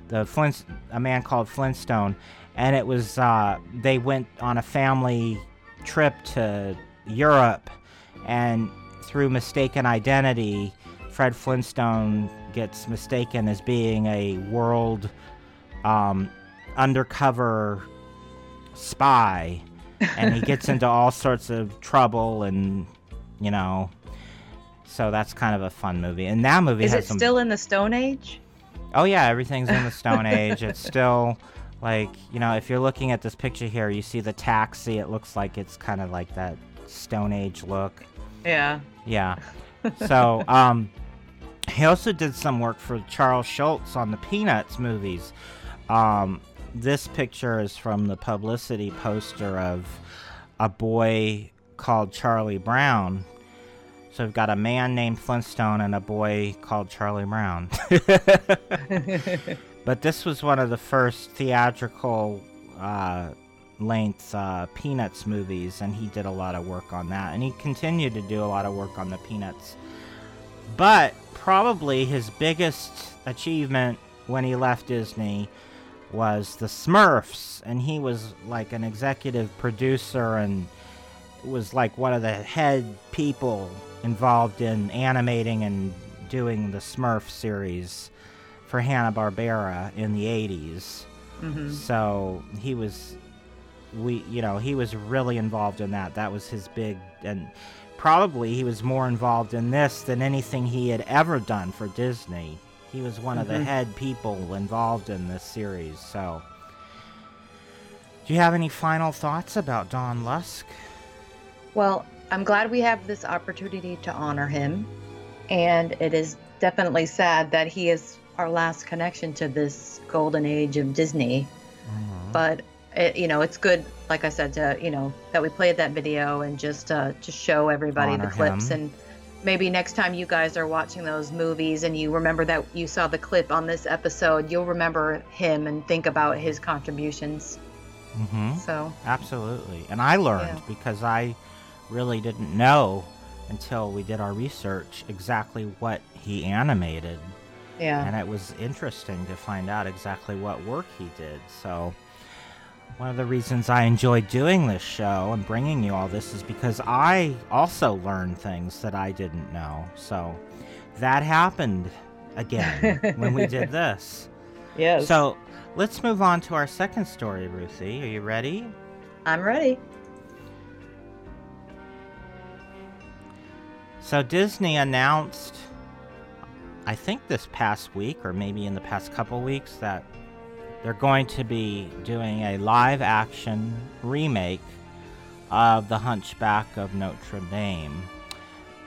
the Flint, A Man Called Flintstone, and it was uh, they went on a family trip to Europe, and through mistaken identity, Fred Flintstone gets mistaken as being a world um, undercover spy, and he gets into all sorts of trouble, and you know, so that's kind of a fun movie. And that movie is it some. still in the Stone Age? Oh yeah, everything's in the Stone Age. It's still like you know, if you're looking at this picture here, you see the taxi. It looks like it's kind of like that Stone Age look. Yeah. Yeah. So um, he also did some work for Charles Schulz on the Peanuts movies. Um, this picture is from the publicity poster of a boy called Charlie Brown. So we've got a man named Flintstone and a boy called Charlie Brown. but this was one of the first theatrical uh, length uh, Peanuts movies, and he did a lot of work on that. And he continued to do a lot of work on the Peanuts. But probably his biggest achievement when he left Disney was the Smurfs, and he was like an executive producer and was like one of the head people involved in animating and doing the Smurf series for Hanna Barbera in the 80s. hmm So he was, we, you know, he was really involved in that. That was his big, and probably he was more involved in this than anything he had ever done for Disney. He was one of the Mhm. head people involved in this series. So, do you have any final thoughts about Don Lusk? Well, I'm glad we have this opportunity to honor him. And it is definitely sad that he is our last connection to this golden age of Disney. But, it, you know, it's good, like I said, to, you know, that we played that video and just uh, to show everybody Honor the clips. him. And maybe next time you guys are watching those movies and you remember that you saw the clip on this episode, you'll remember him and think about his contributions. Mm-hmm. So, Absolutely. And I learned Yeah. because I really didn't know until we did our research exactly what he animated. Yeah. And it was interesting to find out exactly what work he did. So, one of the reasons I enjoy doing this show and bringing you all this is because I also learned things that I didn't know. So, that happened again when we did this. Yes. So, let's move on to our second story, Ruthie. Are you ready? I'm ready. So Disney announced, I think this past week, or maybe in the past couple weeks, that they're going to be doing a live action remake of The Hunchback of Notre Dame.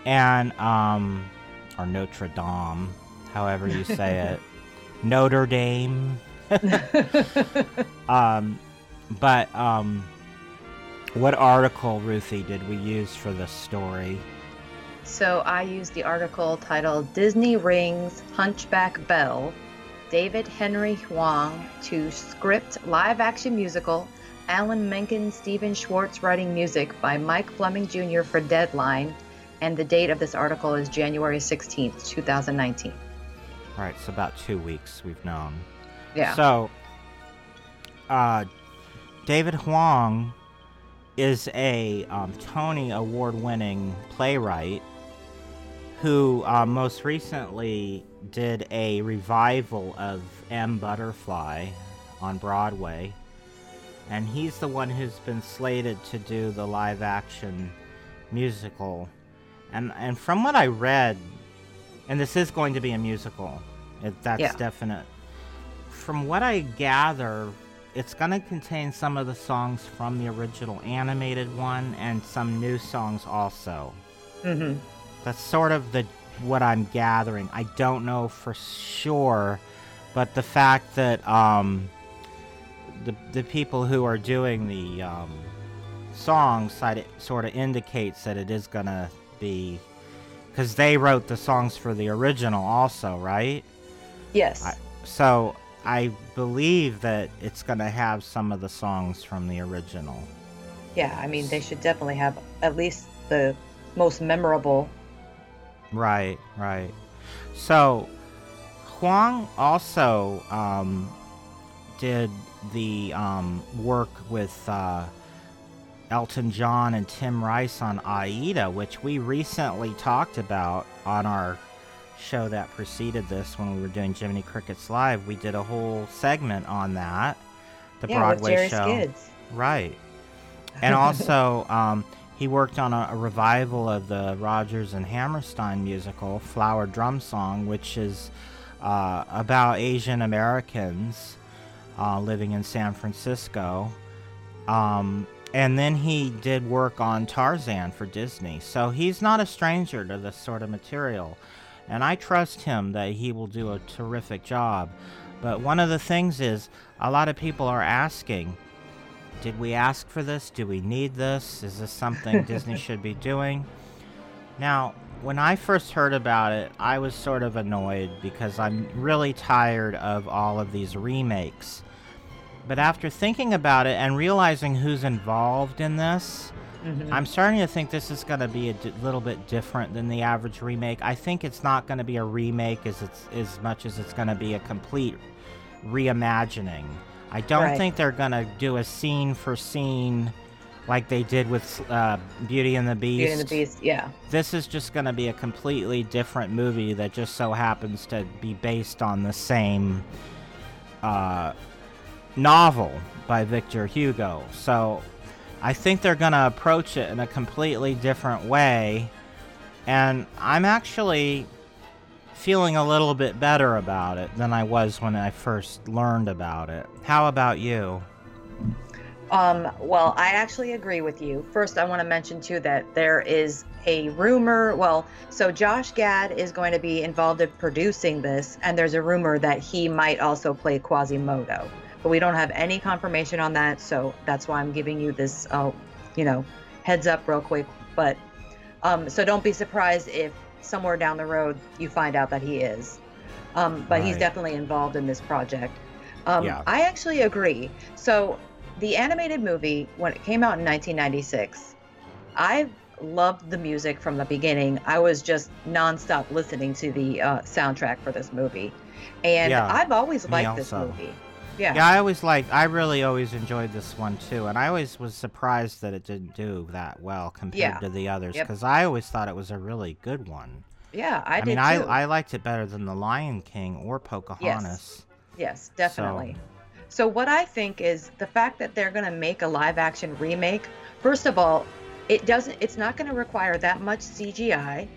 And, um, or Notre Dame, however you say it. Notre Dame. um, but, um, what article, Ruthie, did we use for this story? So I used the article titled Disney Rings Hunchback Bell David Henry Hwang to script live action musical Alan Menken Stephen Schwartz writing music by Mike Fleming Jr. for Deadline. And the date of this article is January 16th, 2019. All right, so about two weeks we've known. Yeah. So, uh, David Hwang is a um, Tony Award winning playwright who uh, most recently did a revival of M. Butterfly on Broadway. And he's the one who's been slated to do the live action musical. And, and from what I read, and this is going to be a musical, it, that's Yeah. definite. From what I gather, it's going to contain some of the songs from the original animated one and some new songs also. hmm That's sort of the what I'm gathering. I don't know for sure, but the fact that um, the the people who are doing the um, songs side sort of indicates that it is gonna be because they wrote the songs for the original also, right? Yes. I, so I believe that it's gonna have some of the songs from the original. yeah, I mean, they should definitely have at least the most memorable. Right, right. So, Hwang also um, did the um, work with uh, Elton John and Tim Rice on Aida, which we recently talked about on our show that preceded this when we were doing Jiminy Crickets Live. We did a whole segment on that, the yeah, Broadway show. Skids. Right. And also, um, he worked on a, a revival of the Rodgers and Hammerstein musical, Flower Drum Song, which is uh, about Asian Americans uh, living in San Francisco. Um, and then he did work on Tarzan for Disney. So he's not a stranger to this sort of material. And I trust him that he will do a terrific job. But one of the things is, a lot of people are asking, did we ask for this? Do we need this? Is this something Disney should be doing? Now, when I first heard about it, I was sort of annoyed because I'm really tired of all of these remakes. But after thinking about it and realizing who's involved in this, Mhm. I'm starting to think this is going to be a little bit different than the average remake. I think it's not going to be a remake as it's as much as it's going to be a complete reimagining. I don't Right. think they're going to do a scene for scene like they did with uh, Beauty and the Beast. Beauty and the Beast. Yeah. This is just going to be a completely different movie that just so happens to be based on the same uh, novel by Victor Hugo. So I think they're going to approach it in a completely different way. And I'm actually feeling a little bit better about it than I was when I first learned about it. How about you? Um, well, I actually agree with you. First, I want to mention too that there is a rumor. Well, so Josh Gad is going to be involved in producing this, and there's a rumor that he might also play Quasimodo. But we don't have any confirmation on that, so that's why I'm giving you this, uh, you know, heads up real quick. But um, so don't be surprised if somewhere down the road you find out that he is. Um, but he's definitely involved in this project. Um, Yeah. I actually agree. So the animated movie, when it came out in 1996, I loved the music from the beginning. I was just nonstop listening to the uh, soundtrack for this movie, and Yeah, I've always liked this movie. Yeah. Yeah, I always liked. I really always enjoyed this one too, and I always was surprised that it didn't do that well compared Yeah. to the others, Yep. because I always thought it was a really good one. Yeah, I, I, did mean, too. I I liked it better than the Lion King or Pocahontas. Yes, definitely. So. what I think is the fact that they're going to make a live action remake. First of all, it doesn't it's not going to require that much CGI.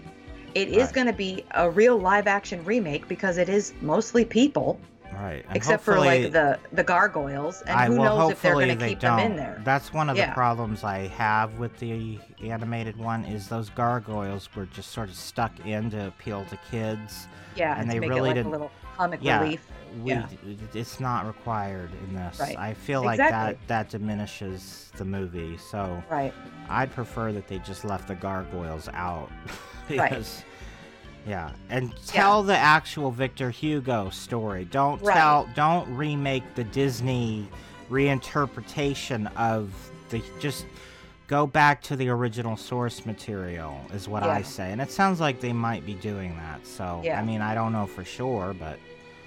It is Right. going to be a real live action remake because it is mostly people Right. And except for like the the gargoyles and I who well, knows if they're going to they keep don't. them in there. That's one of Yeah. the problems I have with the animated one is those gargoyles were just sort of stuck in to appeal to kids. yeah, and they really like didn't- a little comic Yeah, relief. We, Yeah. it's not required in this. Right. I feel like Exactly. that that diminishes the movie. So Right. I'd prefer that they just left the gargoyles out Right. Yeah, and tell the actual Victor Hugo story. Don't Right. tell. Don't remake the Disney reinterpretation of the. Just go back to the original source material, is what I say. And it sounds like they might be doing that. So Yeah. I mean, I don't know for sure, but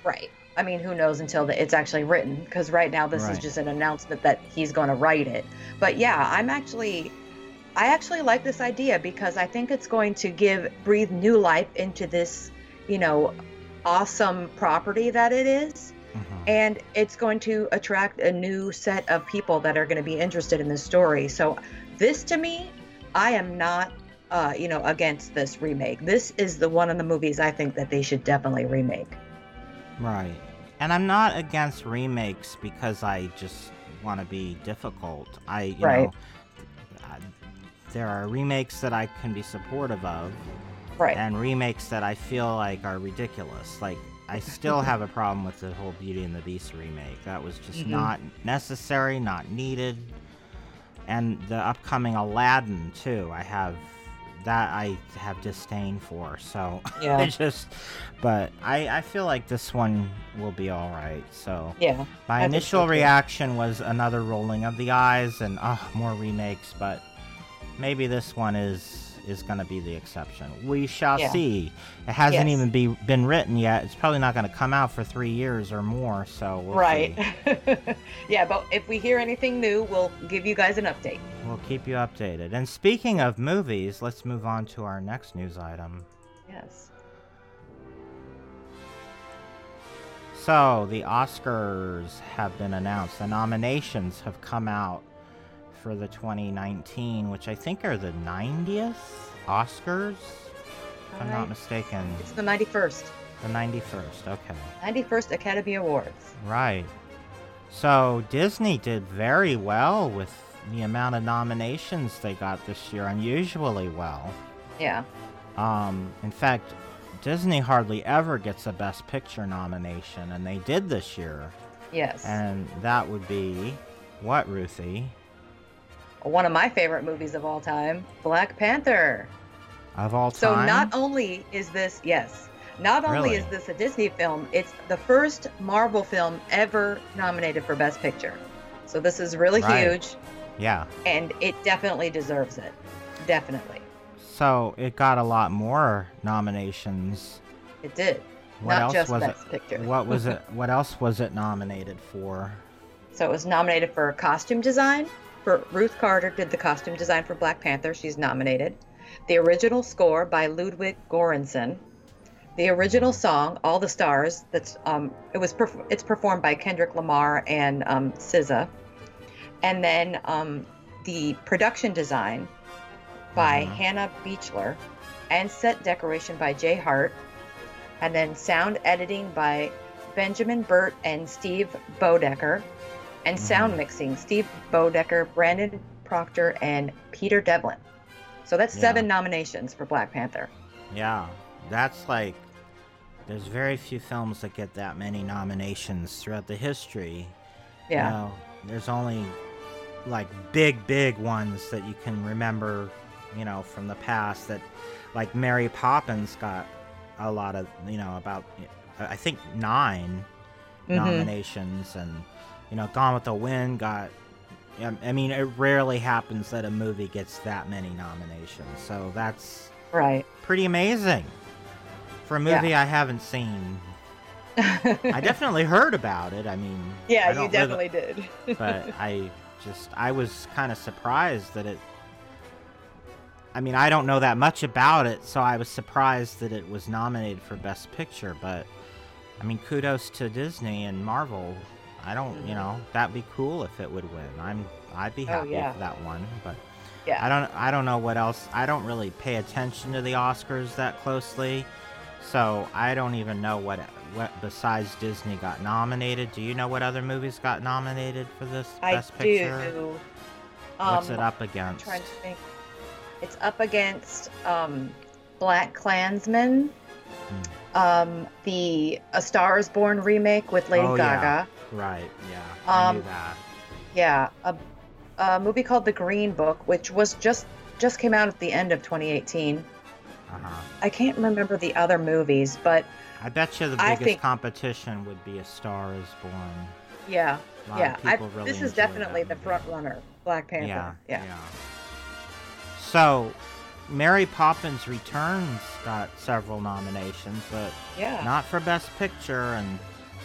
Right. I mean, who knows until the, it's actually written? Because right now this is just an announcement that he's going to write it. But yeah, I'm actually, I actually like this idea because I think it's going to give breathe new life into this, you know, awesome property that it is. mhm. and it's going to attract a new set of people that are going to be interested in this story. So, this to me, I am not, uh, you know, against this remake. This is the one of the movies I think that they should definitely remake. right. And I'm not against remakes because I just want to be difficult. I, you Right. know, there are remakes that I can be supportive of. Right. and remakes that I feel like are ridiculous. Like I still have a problem with the whole Beauty and the Beast remake. That was just Mhm. not necessary, not needed. And the upcoming Aladdin too. I have that I have disdain for. So Yeah. I just but I I feel like this one will be all right. So yeah. my I initial reaction was another rolling of the eyes and oh, more remakes, but maybe this one is is going to be the exception. We shall Yeah. see. It hasn't Yes. even be been written yet. It's probably not going to come out for 3 years or more, so we'll right. yeah, but if we hear anything new, we'll give you guys an update. We'll keep you updated. And speaking of movies, let's move on to our next news item. Yes. So, the Oscars have been announced. The nominations have come out for the 2019, which I think are the 90th Oscars, if I'm not mistaken. It's the 91st. The 91st, okay. 91st Academy Awards. Right. So, Disney did very well with the amount of nominations they got this year, unusually well. Yeah. Um, in fact, Disney hardly ever gets a Best Picture nomination, and they did this year. Yes. And that would be what, Ruthie? One of my favorite movies of all time, Black Panther. Of all time. So not only is this yes, not only is this a Disney film, it's the first Marvel film ever nominated for Best Picture. So this is really Right. huge, Yeah. and it definitely deserves it. Definitely, So it got a lot more nominations. it did. What Not else just was Best it? Picture. What was it? What else was it nominated for? So it was nominated for costume design. Ruth Carter did the costume design for Black Panther. She's nominated. The original score by Ludwig Göransson. The original song, "All the Stars." That's um, it was perf- it's performed by Kendrick Lamar and um, SZA. And then um, the production design by Mhm. Hannah Beachler, and set decoration by Jay Hart, and then sound editing by Benjamin Burt and Steve Boeddeker, and sound Mhm. mixing Steve Boeddeker, Brandon Proctor, and Peter Devlin. So that's Yeah. seven nominations for Black Panther. Yeah, that's like. There's very few films that get that many nominations throughout the history. Yeah. You know, there's only like big, big ones that you can remember, you know, from the past. That, like Mary Poppins got a lot of, you know, about I think 9 Mhm. nominations, and you know, Gone with the Wind got. I I mean, it rarely happens that a movie gets that many nominations, so that's Right. pretty amazing for a Yeah. movie I haven't seen. I definitely heard about it. I mean, yeah, don't you live- definitely did. but I just I was kind of surprised that it. I mean, I don't know that much about it, so I was surprised that it was nominated for Best Picture. But I mean, kudos to Disney and Marvel. I don't, you Mhm. know, that'd be cool if it would win. I'm, I'd be Oh, happy yeah. if that won. But yeah. I don't, I don't know what else. I don't really pay attention to the Oscars that closely, so I don't even know what, what besides Disney got nominated. Do you know what other movies got nominated for this I Best Picture? I do. What's Um, it up against? trying to think. It's up against um, Black Klansman, Hmm. um, the A Star Is Born remake with Lady Oh. Gaga. Right. Yeah. I knew Um, that. Yeah, a, a movie called The Green Book, which was just just came out at the end of 2018. Uh-huh. I can't remember the other movies, but I bet you the biggest think- competition would be A Star Is Born. yeah, yeah. I, really this is definitely the front runner, Black Panther. Yeah, yeah. So, Mary Poppins Returns got several nominations, but Yeah. not for Best Picture, and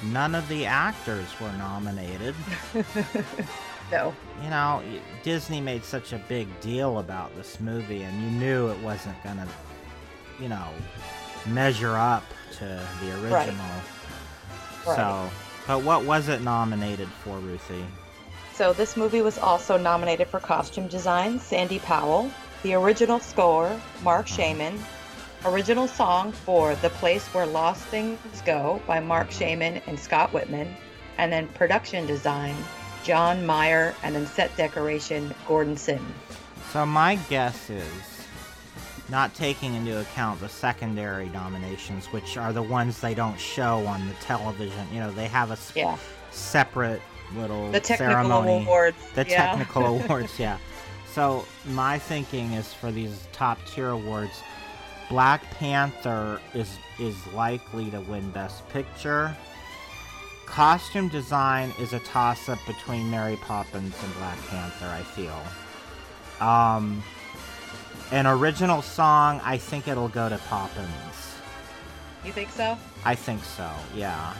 none of the actors were nominated. no. You know, Disney made such a big deal about this movie, and you knew it wasn't gonna, you know, measure up to the original. Right. So, but what was it nominated for, Ruthie? So this movie was also nominated for costume design, Sandy Powell, the original score, Marc uh-huh. Shaiman, original song for The Place Where Lost Things Go by Marc Shaiman and Scott Wittman, and then production design, John Myhre, and then set decoration, Gordon Sim. So my guess is, not taking into account the secondary nominations, which are the ones they don't show on the television. You know, they have a s- Yeah, separate little the technical ceremony. awards. The yeah. technical awards, yeah. So my thinking is for these top tier awards, Black Panther is is likely to win Best Picture. Costume design is a toss up between Mary Poppins and Black Panther, I feel. Um an original song, I think it'll go to Poppins. You think so? I think so, yeah.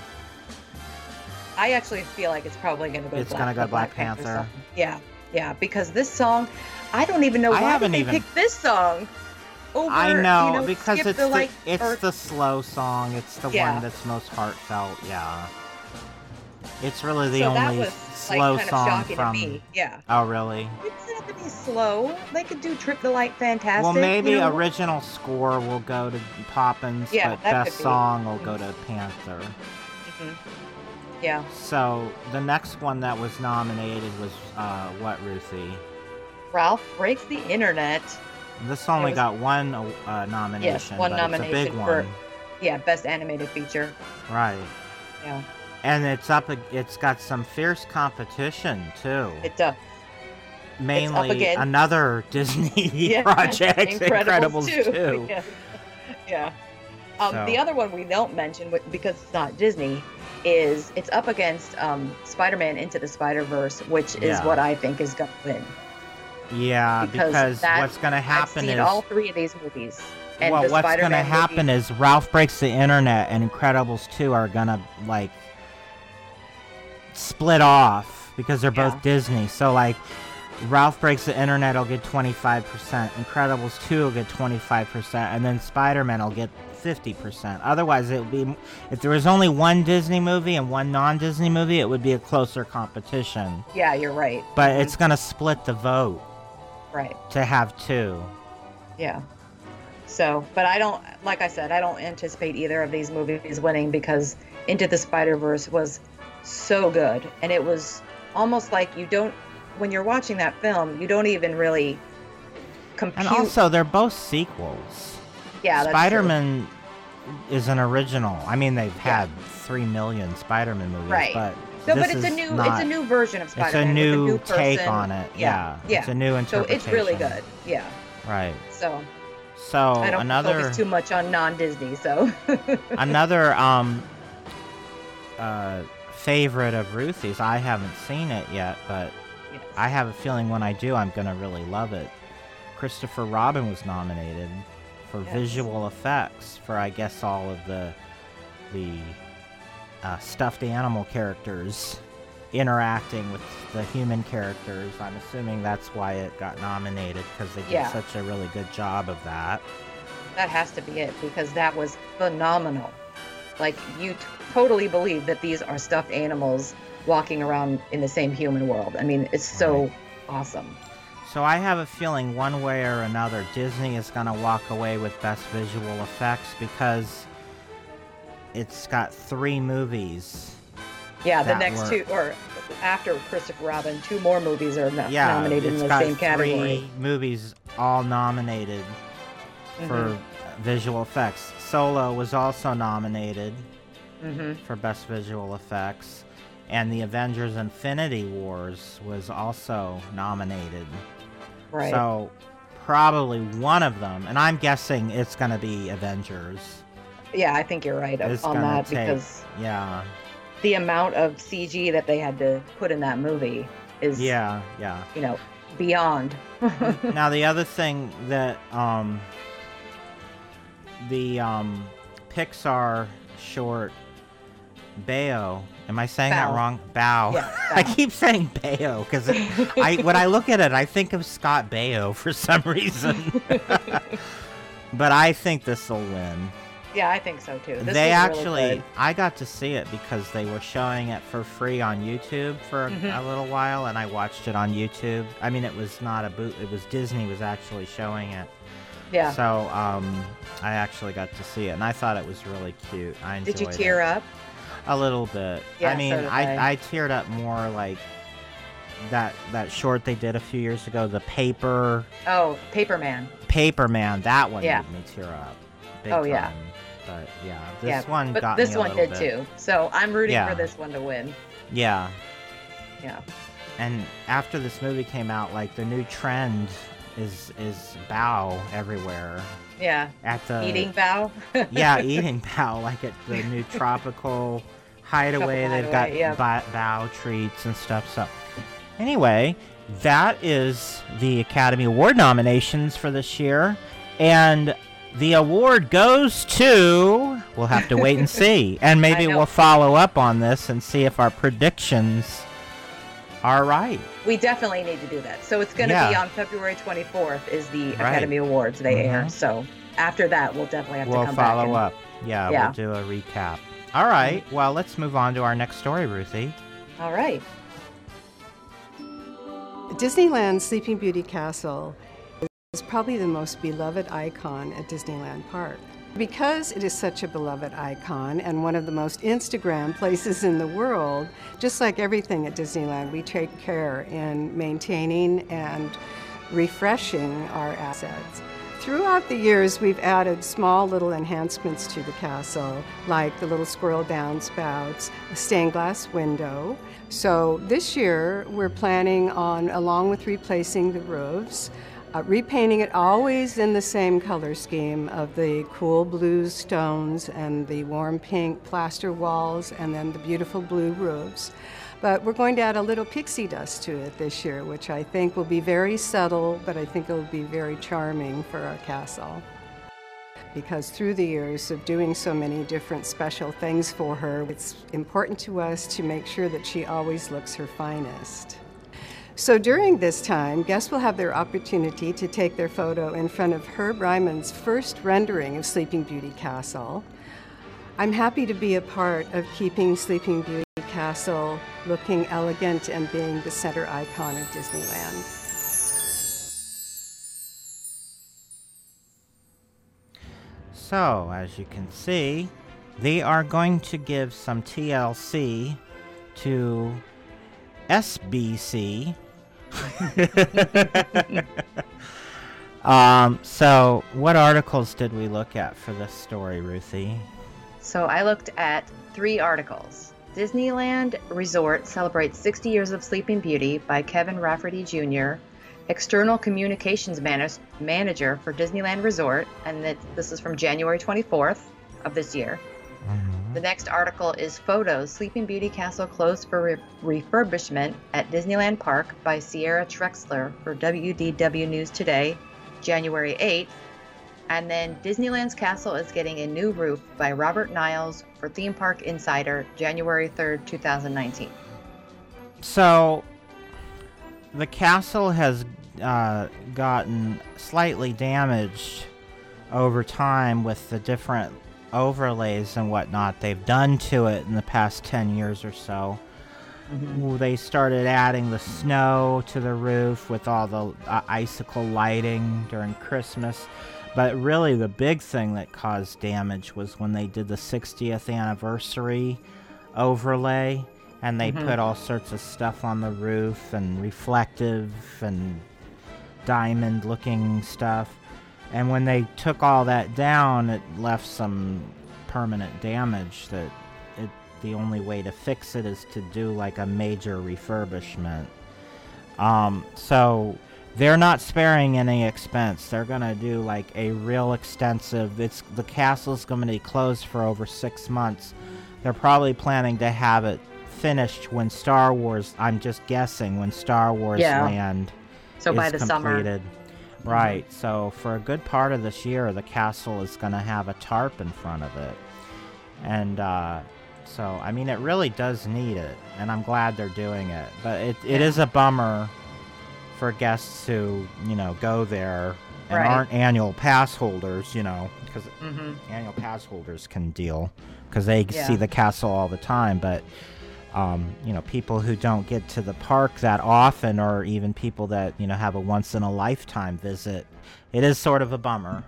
I actually feel like it's probably going to go. It's Black, gonna go the Black Panther. song. Yeah, yeah, because this song, I don't even know I why haven't they even- pick this song. Over, I know, you know because it's the, the, like, it's or- the slow song. It's the Yeah. one that's most heartfelt. Yeah, it's really the so only was slow like kind song from. Yeah, Oh, really? it doesn't have to be slow. They could do Trip the Light Fantastic. well, maybe you know? original score will go to Poppins, Yeah, but best be. song will go to Panther. Mhm. Yeah, So the next one that was nominated was uh, what, Ruthie? Ralph breaks the internet. This only was- got one uh, nomination, one but it's a big nomination one, Yeah, best animated feature. right? Yeah, And it's up. It's got some fierce competition too. it does. mainly another Disney Yeah, project, Incredibles, Incredibles, too. 2. yeah. yeah. Um, So- The other one we don't mention because it's not Disney is it's up against um, Spider-Man Into the Spider-Verse, which is Yeah. what I think is going to win. Yeah, Because because, what's going to I've happen seen is all three of these movies. And well, what's going to happen movie- is Ralph breaks the internet and Incredibles 2 are going to like split off because they're both Yeah. Disney. So like Ralph breaks the internet will get 25%, Incredibles 2 will get 25%, and then Spider-Man will get 50%. Otherwise, it would be if there was only one Disney movie and one non-Disney movie, it would be a closer competition. Yeah, you're right. But Mhm. it's going to split the vote right. to have two. Yeah. So, but I don't, like I said, I don't anticipate either of these movies winning because Into the Spider Verse was so good. And it was almost like you don't, when you're watching that film, you don't even really compute. And also, they're both sequels. yeah, that's. Spider-Man is an original. I mean, they've Yeah. had three million Spider-Man movies, Right. but No, but it's a new, not- it's a new version of Spider-Man. It's a new, new take person. on it. Yeah, Yeah, it's a new interpretation. So it's really good. Yeah. Right. So So I don't another focus too much on non-Disney. So another um uh favorite of Ruthie's. I haven't seen it yet, but Yes. I have a feeling when I do, I'm gonna really love it. Christopher Robin was nominated for Yes. visual effects for I guess all of the the uh, stuffed animal characters interacting with the human characters. I'm assuming that's why it got nominated because they did Yeah. such a really good job of that. that has to be it because that was phenomenal. Like you t- totally believe that these are stuffed animals walking around in the same human world. I mean, it's so Right. awesome. So I have a feeling one way or another Disney is going to walk away with best visual effects because it's got three movies. Yeah, the next were- two or after Christopher Robin, two more movies are no- Yeah, nominated in the same category. three movies all nominated for visual effects. Solo was also nominated hmm for best visual effects, and the Avengers: Infinity Wars was also nominated. Right. So probably one of them, and I'm guessing it's going to be Avengers. Yeah, I think you're right It's on that take- because Yeah, the amount of CG that they had to put in that movie is, yeah, yeah. you know, beyond. now the other thing that um the um Pixar short Bao. Am I saying that wrong? Bao. Yeah, I keep saying Bao because I when I look at it, I think of Scott Baio for some reason. but I think this will win. Yeah, I think so too. This they was really actually. I got to see it because they were showing it for free on YouTube for a- Mhm. a little while, and I watched it on YouTube. I mean, it was not a boot; it was Disney was actually showing it. yeah. So, um, I actually got to see it, and I thought it was really cute. I enjoyed Did you tear it. up? A little bit. Yeah, I mean, did I, I. I teared up more like that that short they did a few years ago, the paper Oh, Paperman. Paper man. That one Yeah. made me tear up. Big Oh, yeah. But yeah, this yeah, one but got this me a one did bit. too. So I'm rooting Yeah. for this one to win. Yeah. Yeah. And after this movie came out, like the new trend is is bao everywhere Yeah. at the Eating bao. yeah eating bao like at the new tropical hideaway. They've got Hideaway, ba- bao treats and stuff. So anyway, that is the Academy Award nominations for this year, and the award goes to. We'll have to wait and see, and maybe we'll follow up on this and see if our predictions are right. We definitely need to do that. So it's going to be on February 24th is the Right. Academy Awards. They air. Mhm. So after that, we'll definitely have we'll to come back. follow up. Yeah, Yeah. we'll do a recap. All right. Well, let's move on to our next story, Ruthie. All right. Disneyland's Sleeping Beauty Castle is probably the most beloved icon at Disneyland Park. Because it is such a beloved icon and one of the most Instagram places in the world, just like everything at Disneyland, we take care in maintaining and refreshing our assets. Throughout the years, we've added small little enhancements to the castle, like the little squirrel downspouts, a stained glass window. So this year, we're planning on, along with replacing the roofs, uh, repainting it always in the same color scheme of the cool blue stones and the warm pink plaster walls and then the beautiful blue roofs. But we're going to add a little pixie dust to it this year, which I think will be very subtle, but I think it will be very charming for our castle. Because through the years of doing so many different special things for her, it's important to us to make sure that she always looks her finest. So during this time, guests will have their opportunity to take their photo in front of Herb Ryman's first rendering of Sleeping Beauty Castle. I'm happy to be a part of keeping Sleeping Beauty Castle looking elegant and being the center icon of Disneyland. So, as you can see, they are going to give some TLC to SBC. um, so, what articles did we look at for this story, Ruthie? So I looked at three articles. Disneyland Resort celebrates 60 years of Sleeping Beauty by Kevin Rafferty Jr., external communications manag- manager for Disneyland Resort, and that this is from January 24th of this year. Mm-hmm. The next article is Photos Sleeping Beauty Castle closed for re- refurbishment at Disneyland Park by Sierra Trexler for WDW News Today, January 8th. And then Disneyland's Castle is getting a new roof by Robert Niles for Theme Park Insider, January 3rd, 2019. So, the castle has uh, gotten slightly damaged over time with the different overlays and whatnot they've done to it in the past 10 years or so. Ooh, They started adding the snow to the roof with all the uh, icicle lighting during Christmas. But really, the big thing that caused damage was when they did the 60th anniversary overlay and they put all sorts of stuff on the roof and reflective and diamond looking stuff. And when they took all that down, it left some permanent damage that it the only way to fix it is to do like a major refurbishment. Um, so they're not sparing any expense. They're gonna do like a real extensive. It's the castle's gonna be closed for over six months. They're probably planning to have it finished when Star Wars. I'm just guessing when Star Wars Yeah. Land So is by the summer. completed. Right. So for a good part of this year, the castle is going to have a tarp in front of it, and uh, so I mean, it really does need it, and I'm glad they're doing it. But it, it Yeah. is a bummer for guests who you know go there and Right. aren't annual pass holders, you know, because hmm annual pass holders can deal because they Yeah. see the castle all the time but um, you know people who don't get to the park that often or even people that you know have a once in a lifetime visit it is sort of a bummer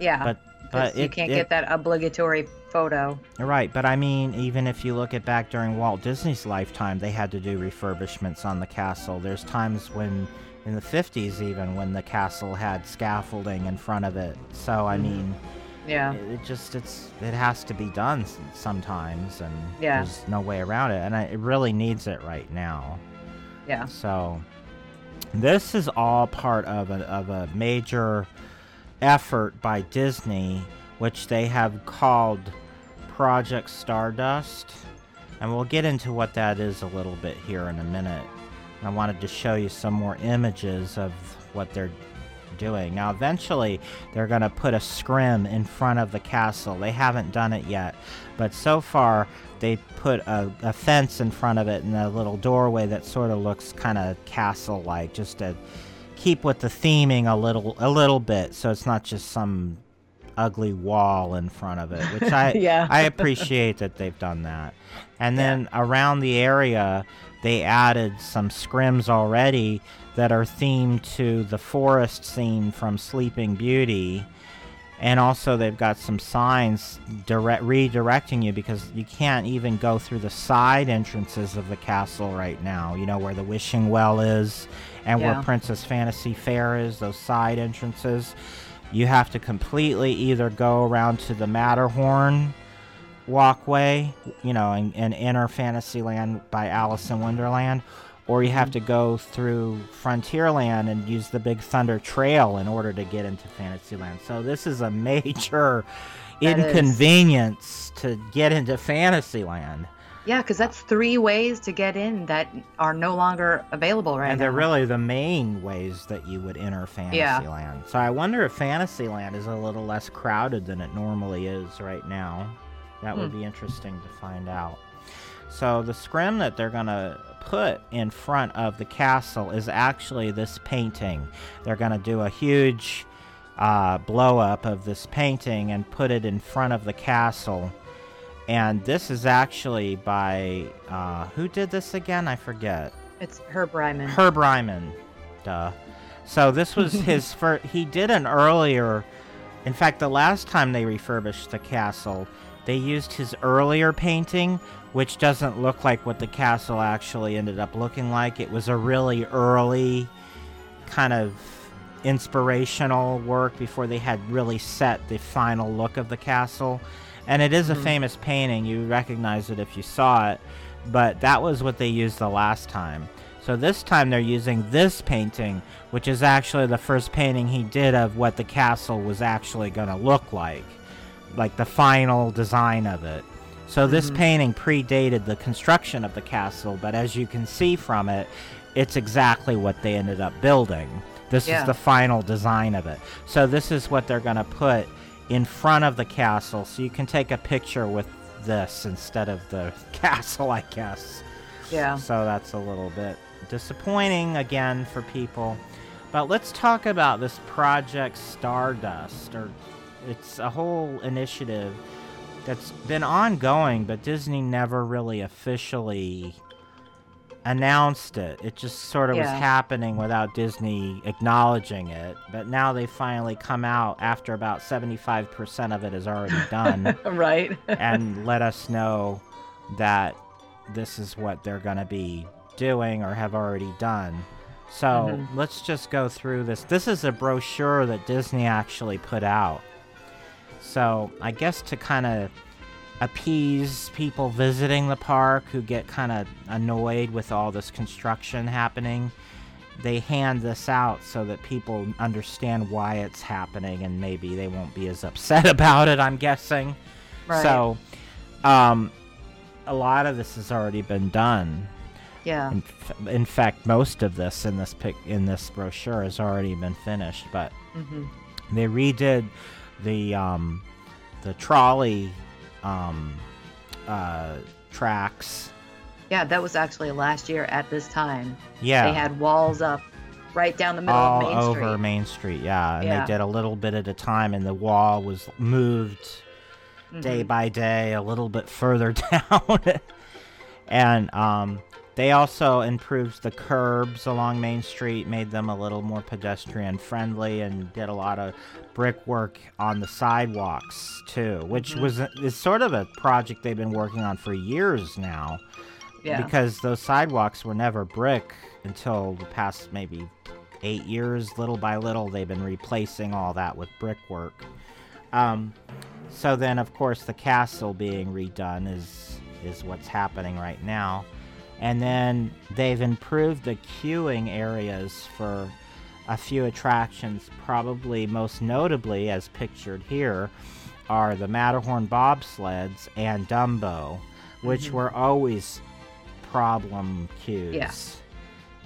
Yeah. but but you it, can't it- get that obligatory photo. right but i mean even if you look at back during walt disney's lifetime they had to do refurbishments on the castle there's times when in the 50s even when the castle had scaffolding in front of it so i mean Yeah. it, just it's it has to be done sometimes and Yeah. there's no way around it and I, it really needs it right now Yeah. so this is all part of a, of a major effort by disney which they have called project stardust and we'll get into what that is a little bit here in a minute i wanted to show you some more images of what they're doing. Now, eventually, they're going to put a scrim in front of the castle. They haven't done it yet, but so far, they put a, a fence in front of it and a little doorway that sort of looks kind of castle-like, just to keep with the theming a little, a little bit, so it's not just some ugly wall in front of it, which I Yeah. I appreciate that they've done that. And then around the area, they added some scrims already that are themed to the forest scene from Sleeping Beauty. And also, they've got some signs direct, redirecting you because you can't even go through the side entrances of the castle right now. You know, where the wishing well is and Yeah. where Princess Fantasy Faire is, those side entrances. You have to completely either go around to the Matterhorn walkway, you know, and, and enter Fantasyland by Alice in Wonderland, or you have to go through Frontierland and use the Big Thunder Trail in order to get into Fantasyland. So this is a major That is. inconvenience to get into Fantasyland. Yeah, because that's three ways to get in that are no longer available right and now. they're really the main ways that you would enter Yeah. Fantasyland. So I wonder if Fantasyland is a little less crowded than it normally is right now. That would Hmm. be interesting to find out. So the scrim that they're gonna put in front of the castle is actually this painting. They're gonna do a huge uh, blow up of this painting and put it in front of the castle. And this is actually by uh, who did this again? I forget. It's Herb Ryman. Herb Ryman. Duh. So this was his first. He did an earlier. In fact, the last time they refurbished the castle, they used his earlier painting, which doesn't look like what the castle actually ended up looking like. It was a really early kind of inspirational work before they had really set the final look of the castle. And it is a Mhm. famous painting. You recognize it if you saw it. But that was what they used the last time. So this time they're using this painting, which is actually the first painting he did of what the castle was actually going to look like. Like the final design of it. So this Mhm. painting predated the construction of the castle, but as you can see from it, it's exactly what they ended up building. This Yeah. is the final design of it. So this is what they're going to put in front of the castle so you can take a picture with this instead of the castle, I guess. yeah. So that's a little bit disappointing again for people. But let's talk about this Project Stardust or it's a whole initiative that's been ongoing, but Disney never really officially announced it. It just sort of was happening without Disney acknowledging it. But now they finally come out after about 75% of it is already done right. and let us know that this is what they're going to be doing or have already done. So Mhm. let's just go through this. This is a brochure that Disney actually put out. So I guess to kind of appease people visiting the park who get kind of annoyed with all this construction happening, they hand this out so that people understand why it's happening and maybe they won't be as upset about it i'm guessing Right. so um, a lot of this has already been done Yeah. in, f- in fact most of this in this pic in this brochure has already been finished but hmm they redid the um, the trolley um, uh, tracks Yeah, that was actually last year at this time. yeah They had walls up right down the middle all of Main over Street. Main Street. Yeah, and Yeah. they did a little bit at a time, and the wall was moved day Mhm. by day a little bit further down. and um, they also improved the curbs along Main Street, made them a little more pedestrian friendly, and did a lot of brickwork on the sidewalks too, which Mhm. was is sort of a project they've been working on for years now Yeah. because those sidewalks were never brick until the past maybe eight years. Little by little, they've been replacing all that with brickwork. Um, so then, of course, the castle being redone is is what's happening right now, and then they've improved the queuing areas for a few attractions. Probably most notably, as pictured here, are the Matterhorn bobsleds and Dumbo, which Mhm. were always problem queues. Yeah.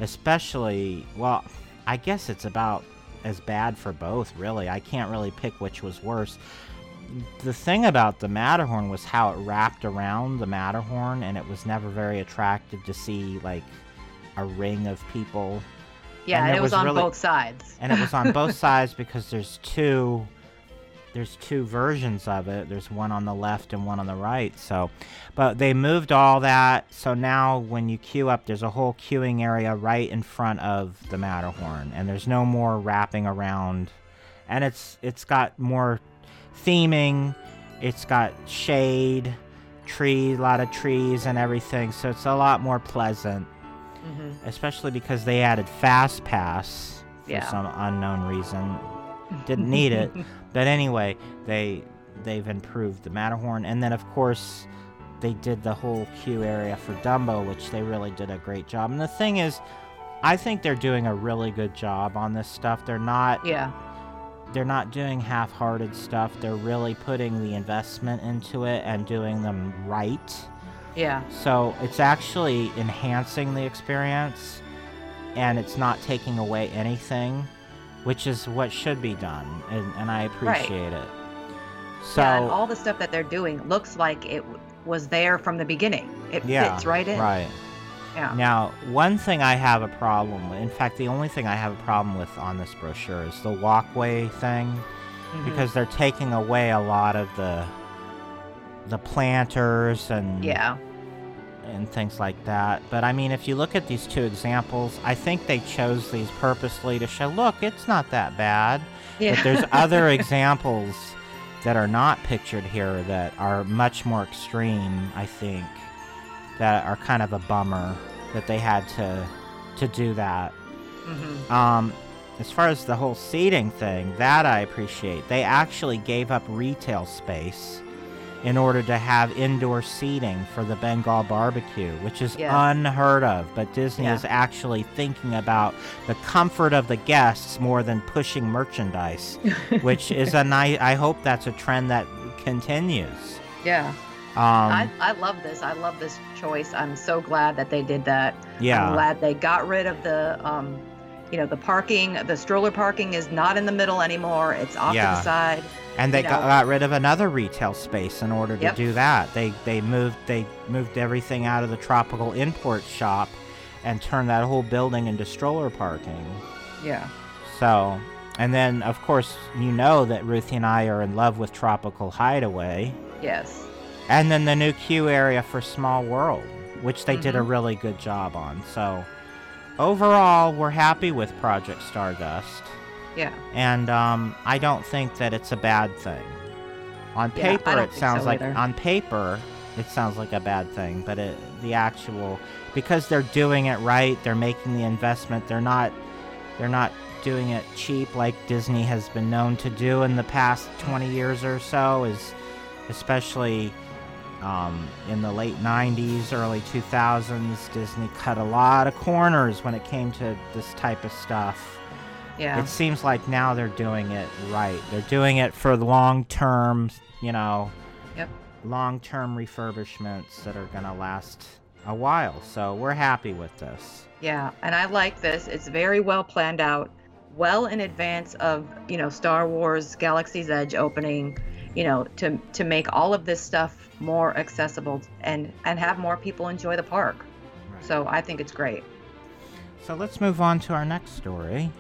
Especially, well, I guess it's about as bad for both, really. I can't really pick which was worse. The thing about the Matterhorn was how it wrapped around the Matterhorn, and it was never very attractive to see, like, a ring of people. yeah, and it was, was on really- both sides. And it was on both sides because there's two there's two versions of it. There's one on the left and one on the right. So, but they moved all that. So now when you queue up, there's a whole queuing area right in front of the Matterhorn, and there's no more wrapping around. And it's it's got more theming. It's got shade, tree, a lot of trees and everything. So it's a lot more pleasant, hmm especially because they added Fast Pass for Yeah. some unknown reason. Didn't need it. But anyway, they they've improved the Matterhorn, and then of course they did the whole queue area for Dumbo, which they really did a great job. And the thing is, I think they're doing a really good job on this stuff. They're not Yeah. They're not doing half-hearted stuff. They're really putting the investment into it and doing them right. Yeah. So it's actually enhancing the experience and it's not taking away anything, which is what should be done. And, and I appreciate it. So, yeah, all the stuff that they're doing looks like it was there from the beginning. It yeah, fits right in. Right. Yeah. Now, one thing I have a problem with, in fact, the only thing I have a problem with on this brochure is the walkway thing. Mhm. because they're taking away a lot of the the planters and yeah. and things like that. But I mean, if you look at these two examples, I think they chose these purposely to show, look, it's not that bad. Yeah. But there's other examples that are not pictured here that are much more extreme, I think, that are kind of a bummer that they had to to do that. hmm Um, as far as the whole seating thing, that I appreciate. They actually gave up retail space in order to have indoor seating for the Bengal barbecue, which is Yes. unheard of. But Disney Yeah. is actually thinking about the comfort of the guests more than pushing merchandise, which is a nice. I hope that's a trend that continues. Yeah. Um, I, I love this. I love this choice. I'm so glad that they did that. yeah. I'm glad they got rid of the um you know the parking the stroller parking is not in the middle anymore it's off to the side and they got, got rid of another retail space in order to Yep. do that. They they moved they moved everything out of the tropical import shop and turned that whole building into stroller parking. yeah So, and then of course you know that Ruthie and I are in love with Tropical Hideaway, yes and then the new queue area for Small World, which they did a Mhm. really good job on. So, overall, we're happy with Project Stardust. yeah and um, I don't think that it's a bad thing. On paper, don't it sounds so like either. on paper it sounds like a bad thing, but it, the actual because they're doing it right, they're making the investment. They're not they're not doing it cheap like Disney has been known to do in the past 20 years or so. Is especially um, in the late 90s, early 2000s, Disney cut a lot of corners when it came to this type of stuff. Yeah. It seems like now they're doing it right. They're doing it for long term, you know, Yep. long term refurbishments that are going to last a while. So we're happy with this. Yeah, and I like this. It's very well planned out, well in advance of, you know, Star Wars Galaxy's Edge opening, you know, to to make all of this stuff more accessible and and have more people enjoy the park. So I think it's great. So let's move on to our next story.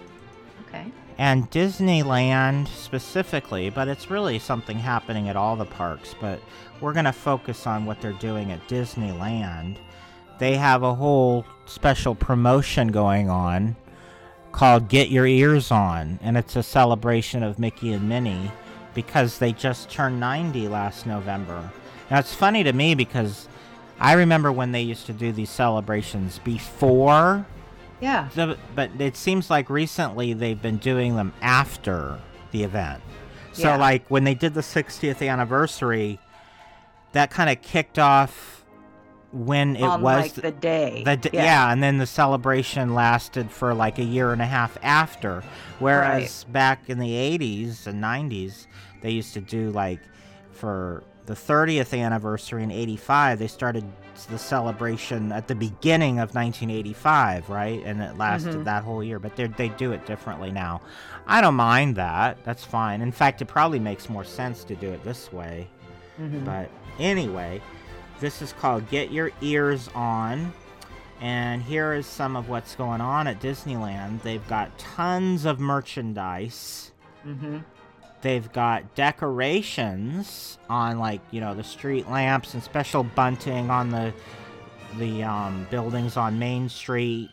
Okay. And Disneyland specifically, but it's really something happening at all the parks, but we're going to focus on what they're doing at Disneyland. They have a whole special promotion going on called Get Your Ears On, and it's a celebration of Mickey and Minnie because they just turned 90 last November. Now, it's funny to me because I remember when they used to do these celebrations before Yeah. the, but it seems like recently they've been doing them after the event. So, Yeah. like when they did the 60th anniversary, that kind of kicked off when it On was like the day. the d- yeah. and then the celebration lasted for like a year and a half after. Whereas back in the 80s and 90s, they used to do like for the 30th anniversary in 85, they started the celebration at the beginning of 1985, right? And it lasted Mhm. that whole year. But they they do it differently now. I don't mind that. That's fine. In fact, it probably makes more sense to do it this way. Mhm. But anyway, this is called Get Your Ears On. And here is some of what's going on at Disneyland. They've got tons of merchandise. Mhm. They've got decorations on like, you know, the street lamps and special bunting on the the um, buildings on Main Street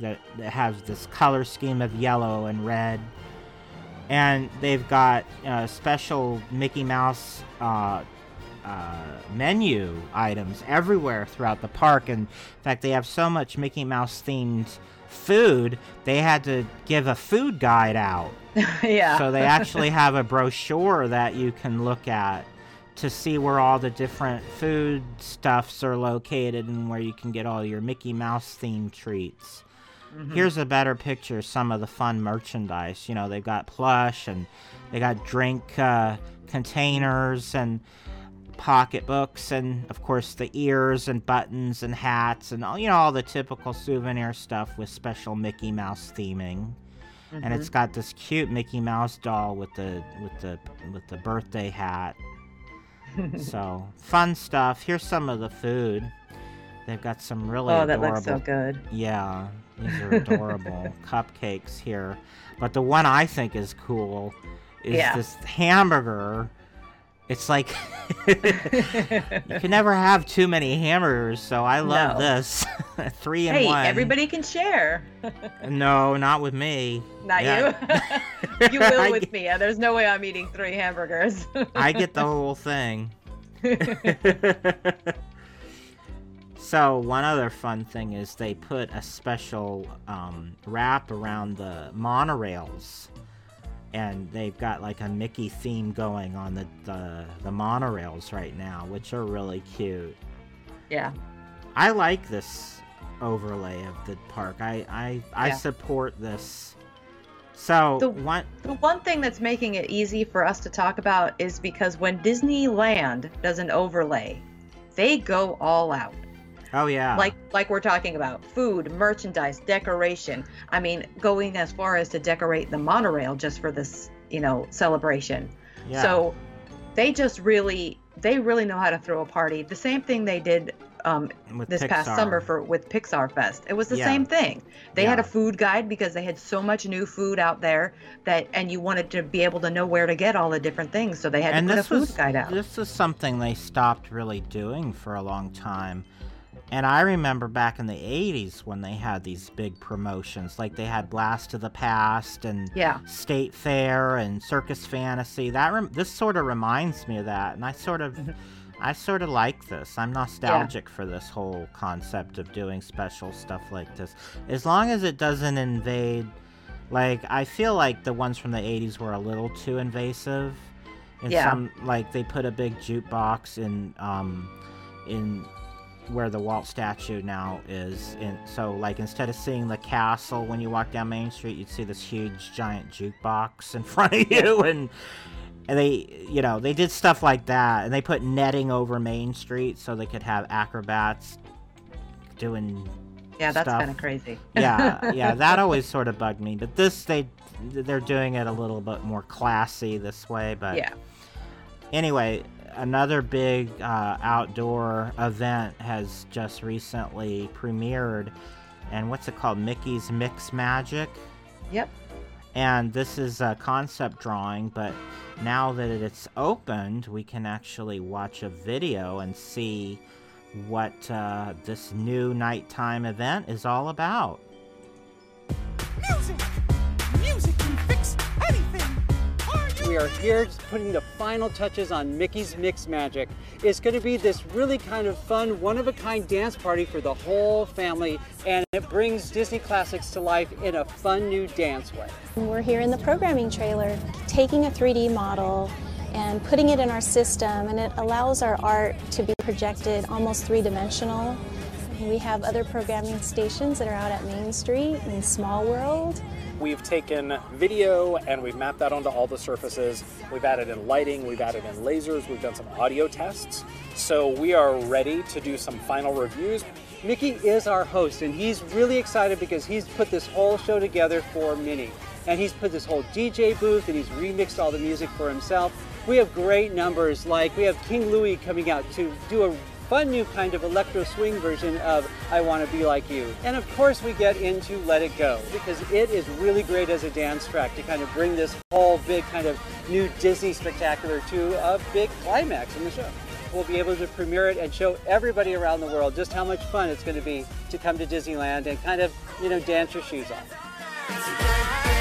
that, that has this color scheme of yellow and red. And they've got uh, special Mickey Mouse uh, uh, menu items everywhere throughout the park. And in fact, they have so much Mickey Mouse themed food, they had to give a food guide out. yeah. So they actually have a brochure that you can look at to see where all the different food stuffs are located and where you can get all your Mickey Mouse themed treats. Mhm. Here's a better picture of some of the fun merchandise. You know, they've got plush and they got drink uh, containers and pocketbooks and of course the ears and buttons and hats and all you know all the typical souvenir stuff with special Mickey Mouse theming and Mhm. it's got this cute Mickey Mouse doll with the with the with the birthday hat. so fun stuff. Here's some of the food. They've got some really oh, that looks so good. Yeah, these are adorable cupcakes here. But the one I think is cool is Yeah. this hamburger. It's like you can never have too many hamburgers, so I love No. this. Three in hey, one. everybody can share. No, not with me. Not Yeah. you. you will with get- me. Yeah, There's no way I'm eating three hamburgers. I get the whole thing. so one other fun thing is they put a special um, wrap around the monorails, and they've got like a Mickey theme going on the, the the monorails right now, which are really cute. yeah. I like this overlay of the park. I I, I Yeah. support this. So The- one The one thing that's making it easy for us to talk about is because when Disneyland does an overlay, they go all out. Oh yeah Like like we're talking about food, merchandise, decoration. I mean, going as far as to decorate the monorail just for this, you know, celebration. yeah. So they just really they really know how to throw a party. The same thing they did um, this past summer for with Pixar Fest. It was the Yeah. same thing. They had a food guide because they had so much new food out there that and you wanted to be able to know where to get all the different things, so they had and to put a this food was guide out. this is something they stopped really doing for a long time. And I remember back in the 80s when they had these big promotions, like they had Blast of the Past and Yeah. State Fair and Circus Fantasy. That rem- this sort of reminds me of that, and I sort of, Mhm. I sort of like this. I'm nostalgic for this whole concept of doing special stuff like this, as long as it doesn't invade. Like I feel like the ones from the 80s were a little too invasive, in Yeah. some like they put a big jukebox in um in where the Walt statue now is and so like instead of seeing the castle when you walk down Main Street you'd see this huge giant jukebox in front of you and and they you know they did stuff like that and they put netting over Main Street so they could have acrobats doing Yeah, that's kind of crazy. yeah, yeah, that always sort of bugged me. But this, they, they're doing it a little bit more classy this way. But Yeah. anyway, another big uh, outdoor event has just recently premiered, and what's it called? Mickey's Mix Magic. Yep. And this is a concept drawing, but now that it's opened, we can actually watch a video and see what uh, this new nighttime event is all about. Music! Music can fix anything! Are you We are here putting the final touches on Mickey's Mix Magic. It's going to be this really kind of fun, one of a kind dance party for the whole family, and it brings Disney classics to life in a fun new dance way. We're here in the programming trailer, taking a 3D model and putting it in our system, and it allows our art to be projected almost three dimensional. We have other programming stations that are out at Main Street and Small World. We've taken video and we've mapped that onto all the surfaces. We've added in lighting, we've added in lasers, we've done some audio tests. So we are ready to do some final reviews. Mickey is our host, and he's really excited because he's put this whole show together for Minnie. And he's put this whole DJ booth and he's remixed all the music for himself. We have great numbers, like we have King Louie coming out to do a fun new kind of electro swing version of I Want to Be Like You. And of course, we get into Let It Go because it is really great as a dance track to kind of bring this whole big kind of new Disney spectacular to a big climax in the show. We'll be able to premiere it and show everybody around the world just how much fun it's going to be to come to Disneyland and kind of, you know, dance your shoes off.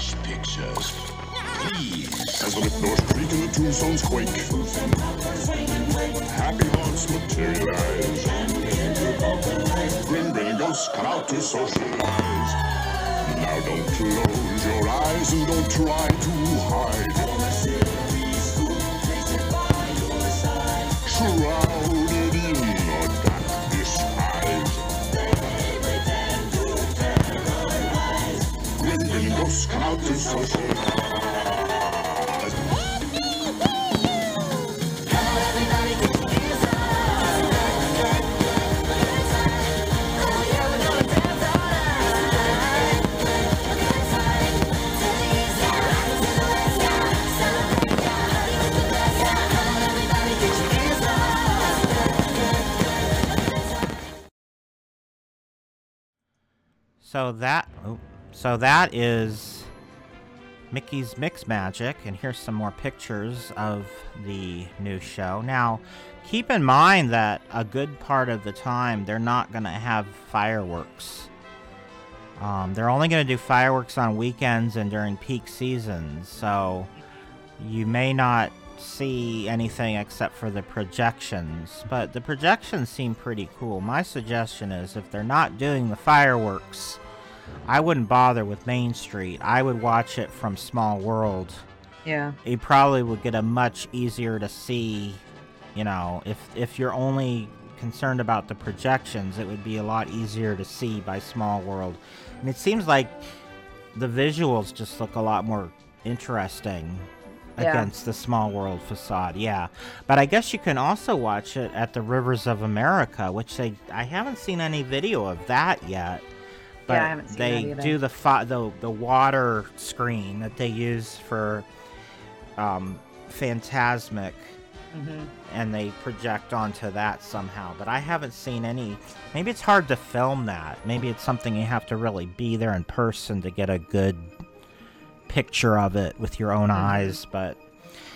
Flash pictures. Please. As the doors creak and the tombstones quake. Happy thoughts materialize. Grin, grinning ghosts come out to socialize. Now don't close your eyes and don't try to hide. So that, oh, so that is Mickey's Mix Magic, and here's some more pictures of the new show. Now, keep in mind that a good part of the time they're not going to have fireworks. Um, they're only going to do fireworks on weekends and during peak seasons, so you may not see anything except for the projections. But the projections seem pretty cool. My suggestion is if they're not doing the fireworks, I wouldn't bother with Main Street. I would watch it from Small World. Yeah. You probably would get a much easier to see, you know, if if you're only concerned about the projections, it would be a lot easier to see by Small World. And it seems like the visuals just look a lot more interesting Yeah. against the Small World facade. Yeah. But I guess you can also watch it at the Rivers of America, which they I haven't seen any video of that yet. But Yeah, I haven't seen that they do the fi- the the water screen that they use for um, Fantasmic, Mhm. and they project onto that somehow. But I haven't seen any. Maybe it's hard to film that. Maybe it's something you have to really be there in person to get a good picture of it with your own eyes. But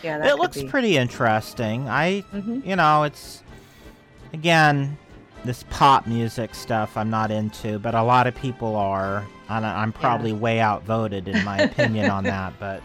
Yeah, it looks be. pretty interesting. I, Mhm. you know, it's again this pop music stuff I'm not into, but a lot of people are. I'm probably way outvoted in my opinion on that, but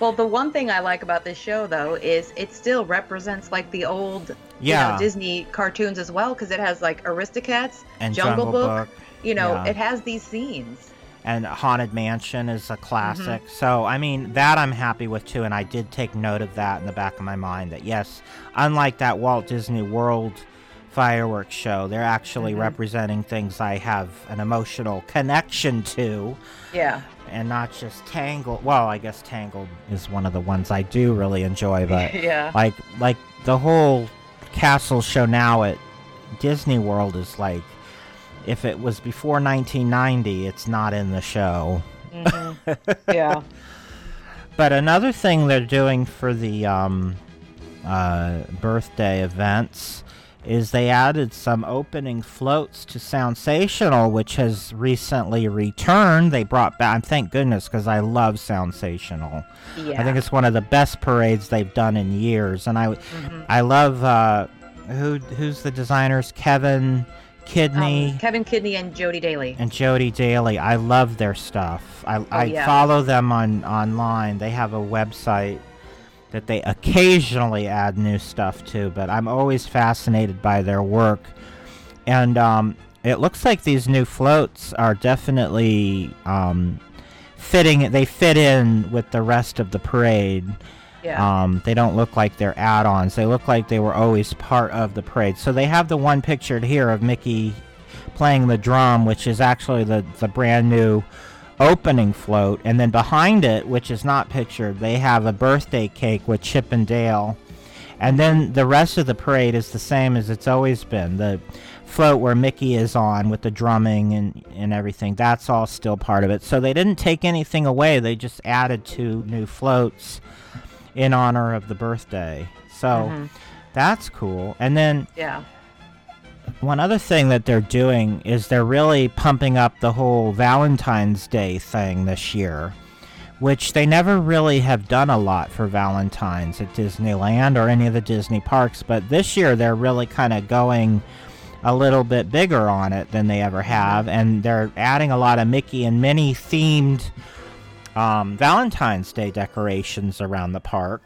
Well, the one thing I like about this show, though, is it still represents like the old, you know, Disney cartoons as well, because it has like Aristocats, And Jungle, Jungle Book. Book, You know, yeah. it has these scenes. and Haunted Mansion is a classic. Mm-hmm. So, I mean, that I'm happy with too, and I did take note of that in the back of my mind that yes, unlike that Walt Disney World fireworks show, they're actually Mhm. representing things I have an emotional connection to. Yeah. and not just Tangled. Well, I guess Tangled is one of the ones I do really enjoy, but Yeah. like like the whole castle show now at Disney World is like if it was before 1990, it's not in the show. Mhm. yeah. But another thing they're doing for the um, uh, birthday events is they added some opening floats to Soundsational, which has recently returned. They brought back, thank goodness, because I love Soundsational. I think it's one of the best parades they've done in years, and I, Mhm. I love uh, who who's the designers? Kevin Kidney Um, Kevin Kidney and Jody Daly. and Jody Daly. I love their stuff. I, I Oh, yeah. follow them on online. They have a website that they occasionally add new stuff to, but I'm always fascinated by their work. And um, it looks like these new floats are definitely um, fitting. They fit in with the rest of the parade. Yeah. Um, they don't look like they're add-ons. They look like they were always part of the parade. So they have the one pictured here of Mickey playing the drum, which is actually the the brand new opening float, and then behind it, which is not pictured, they have a birthday cake with Chip and Dale. And then the rest of the parade is the same as it's always been. The float where Mickey is on with the drumming and, and everything, that's all still part of it. So they didn't take anything away, they just added two new floats in honor of the birthday. So Mhm. that's cool. And then Yeah. One other thing that they're doing is they're really pumping up the whole Valentine's Day thing this year, which they never really have done a lot for Valentine's at Disneyland or any of the Disney parks. But this year they're really kind of going a little bit bigger on it than they ever have, and they're adding a lot of Mickey and Minnie themed um, Valentine's Day decorations around the park.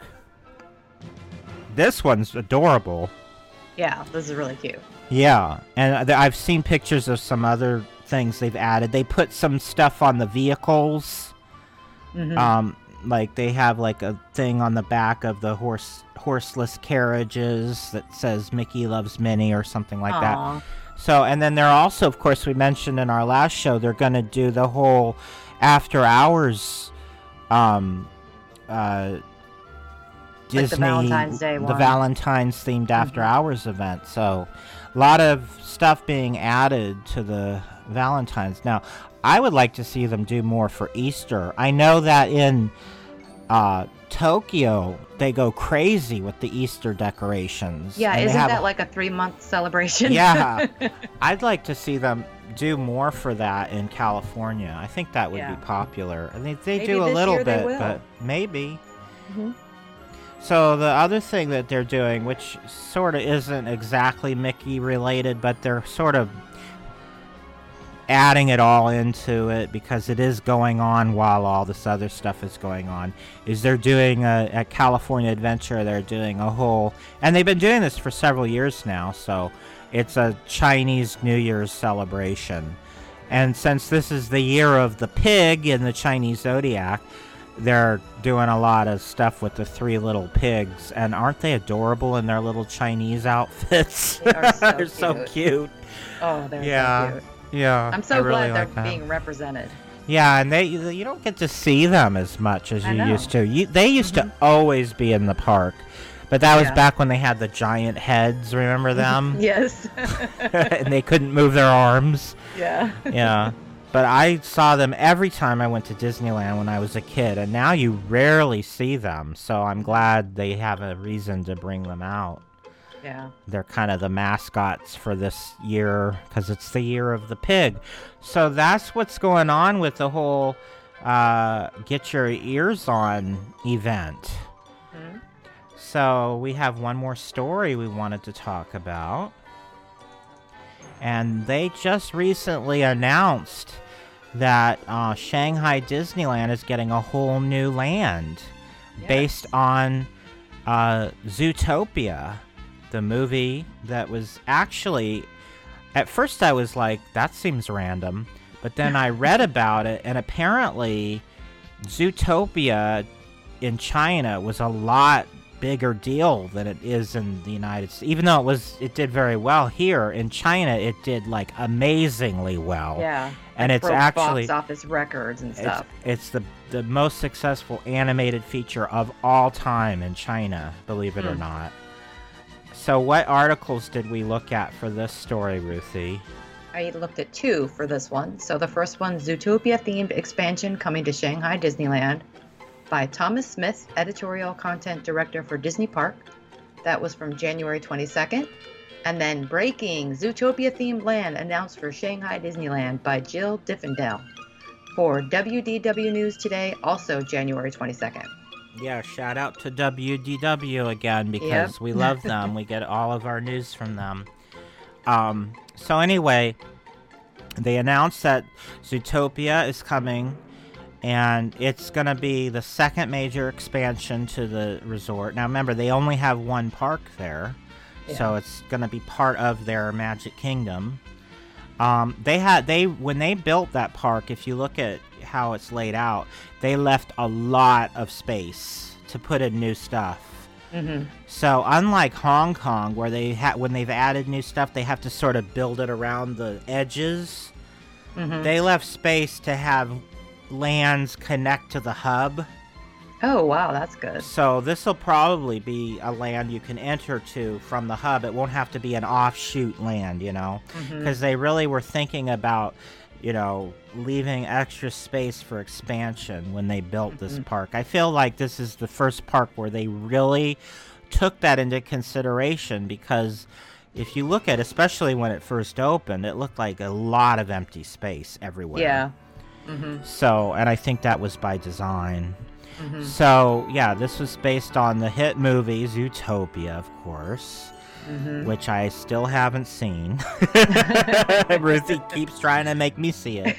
This one's adorable. Yeah. This is really cute. Yeah, and th- I've seen pictures of some other things they've added. They put some stuff on the vehicles. Mhm. Um, like they have like a thing on the back of the horse horseless carriages that says Mickey loves Minnie or something like Aw. that. So, and then they're also, of course, we mentioned in our last show, they're going to do the whole after hours, um, uh, the Valentine's Day one. the. Valentine's themed after hours event. So, a lot of stuff being added to the Valentine's. Now, I would like to see them do more for Easter. I know that in uh, Tokyo, they go crazy with the Easter decorations. Yeah. Isn't have- that like a three month celebration? yeah, I'd like to see them do more for that in California. I think that would Yeah. be popular. I think they Maybe do a little bit, but maybe. Mhm. So the other thing that they're doing, which sort of isn't exactly Mickey related, but they're sort of adding it all into it because it is going on while all this other stuff is going on is they're doing a, at california adventure they're doing a whole and they've been doing this for several years now so it's a chinese new year's celebration. And since this is the year of the pig in the chinese zodiac they're doing a lot of stuff with the three little pigs and aren't they adorable in their little chinese outfits They are so they're so cute. cute Oh, they're yeah so cute. yeah I'm so I really glad they're like being represented. Yeah, and they you don't get to see them as much as you used to. You, they used to mm-hmm. always be in the park, but that was Yeah. back when they had the giant heads. Remember them? Yes. and they couldn't move their arms. yeah. Yeah. But I saw them every time I went to Disneyland when I was a kid, and now you rarely see them. So I'm glad they have a reason to bring them out. Yeah. They're kind of the mascots for this year because it's the year of the pig. So that's what's going on with the whole uh, Get Your Ears On event. So we have one more story we wanted to talk about. And they just recently announced that uh, Shanghai Disneyland is getting a whole new land based on uh, Zootopia, the movie that was actually. At first, I was like, that seems random. But then I read about it, and apparently, Zootopia in China was a lot bigger deal than it is in the United States. Even though it was, it did very well here in China, it did like amazingly well. Yeah. and It it's broke actually box office records and it's, stuff. it's the the most successful animated feature of all time in China, believe it or Hmm. not. So, what articles did we look at for this story, Ruthie? I looked at two for this one. So the first one, Zootopia themed expansion coming to Shanghai Disneyland by Thomas Smith, editorial content director for Disney Park. That was from January 22nd. And then Breaking Zootopia themed land announced for Shanghai Disneyland by Jill Diffendale for WDW News Today, also January 22nd. Yeah, shout out to WDW again because we love them. we get all of our news from them. Um, so anyway, they announced that Zootopia is coming, and it's gonna be the second major expansion to the resort. Now remember, they only have one park there, so it's gonna be part of their Magic Kingdom. Um, they had they when they built that park. If you look at how it's laid out, they left a lot of space to put in new stuff. Mm-hmm. So unlike Hong Kong, where they ha- when they've added new stuff, they have to sort of build it around the edges. Mhm. They left space to have lands connect to the hub. Oh, wow, that's good. So this will probably be a land you can enter to from the hub. It won't have to be an offshoot land, you know, because they really were thinking about, you know, leaving extra space for expansion when they built this Mhm. park. I feel like this is the first park where they really took that into consideration because if you look at especially when it first opened, it looked like a lot of empty space everywhere. Yeah. Mm-hmm. So, and I think that was by design. Mhm. So, yeah, this was based on the hit movie Zootopia, of course, Mhm. which I still haven't seen. Ruthie keeps trying to make me see it.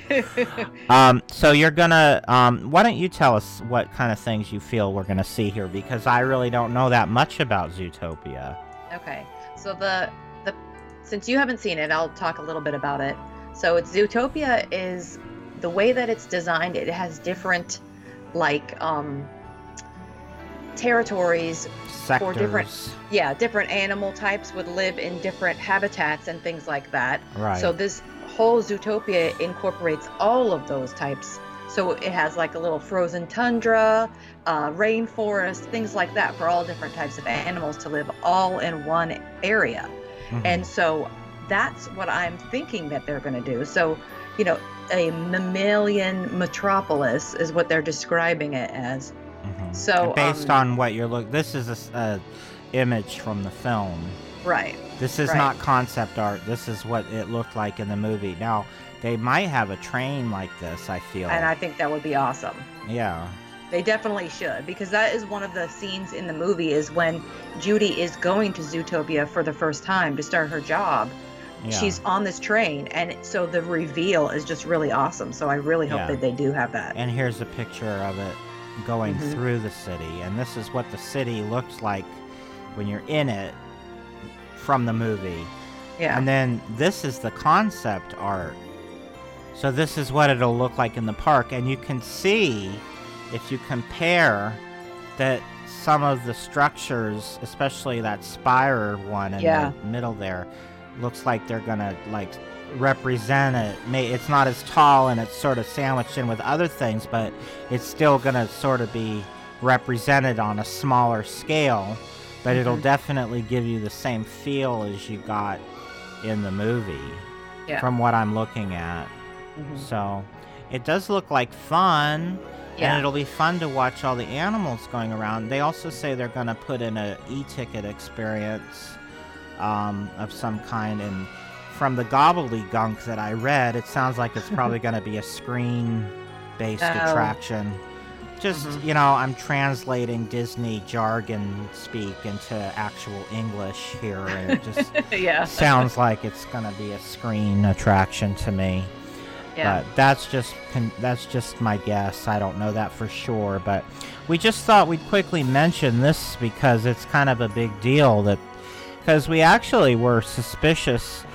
Um, so you're gonna, um, why don't you tell us what kind of things you feel we're gonna see here? Because I really don't know that much about Zootopia. Okay. So the the since you haven't seen it, I'll talk a little bit about it. So it's Zootopia is the way that it's designed, it has different like um territories for different yeah, different animal types would live in different habitats and things like that. Right. So this whole Zootopia incorporates all of those types. So it has like a little frozen tundra, uh, rainforest, things like that for all different types of animals to live all in one area. Mhm. And so that's what I'm thinking that they're going to do. So, you know, a mammalian metropolis is what they're describing it as. Mhm. So, based um, on what you're look, this is a a image from the film. Right. This is Right. not concept art. This is what it looked like in the movie. Now, they might have a train like this, I feel. And I think that would be awesome. yeah. They definitely should because that is one of the scenes in the movie is when Judy is going to Zootopia for the first time to start her job. Yeah. She's on this train and so the reveal is just really awesome. So I really hope Yeah. that they do have that. And here's a picture of it going Mhm. through the city. And this is what the city looks like when you're in it from the movie. Yeah. And then this is the concept art. So this is what it'll look like in the park. And you can see, if you compare, that some of the structures, especially that spire one in Yeah. the middle there, looks like they're gonna like represent it. May it's not as tall and it's sort of sandwiched in with other things, but it's still gonna sort of be represented on a smaller scale. But it'll Mhm. definitely give you the same feel as you got in the movie Yeah. from what I'm looking at. So it does look like fun. Yeah. And it'll be fun to watch all the animals going around. They also say they're going to put in a e-ticket experience um, of some kind. And from the gobbledygunk that I read, it sounds like it's probably going to be a screen-based Oh. attraction. Just Mhm. you know, I'm translating Disney jargon speak into actual English here, and it just yeah. sounds like it's going to be a screen attraction to me. Yeah. But that's just that's just my guess. I don't know that for sure, but we just thought we'd quickly mention this because it's kind of a big deal that because we actually were suspicious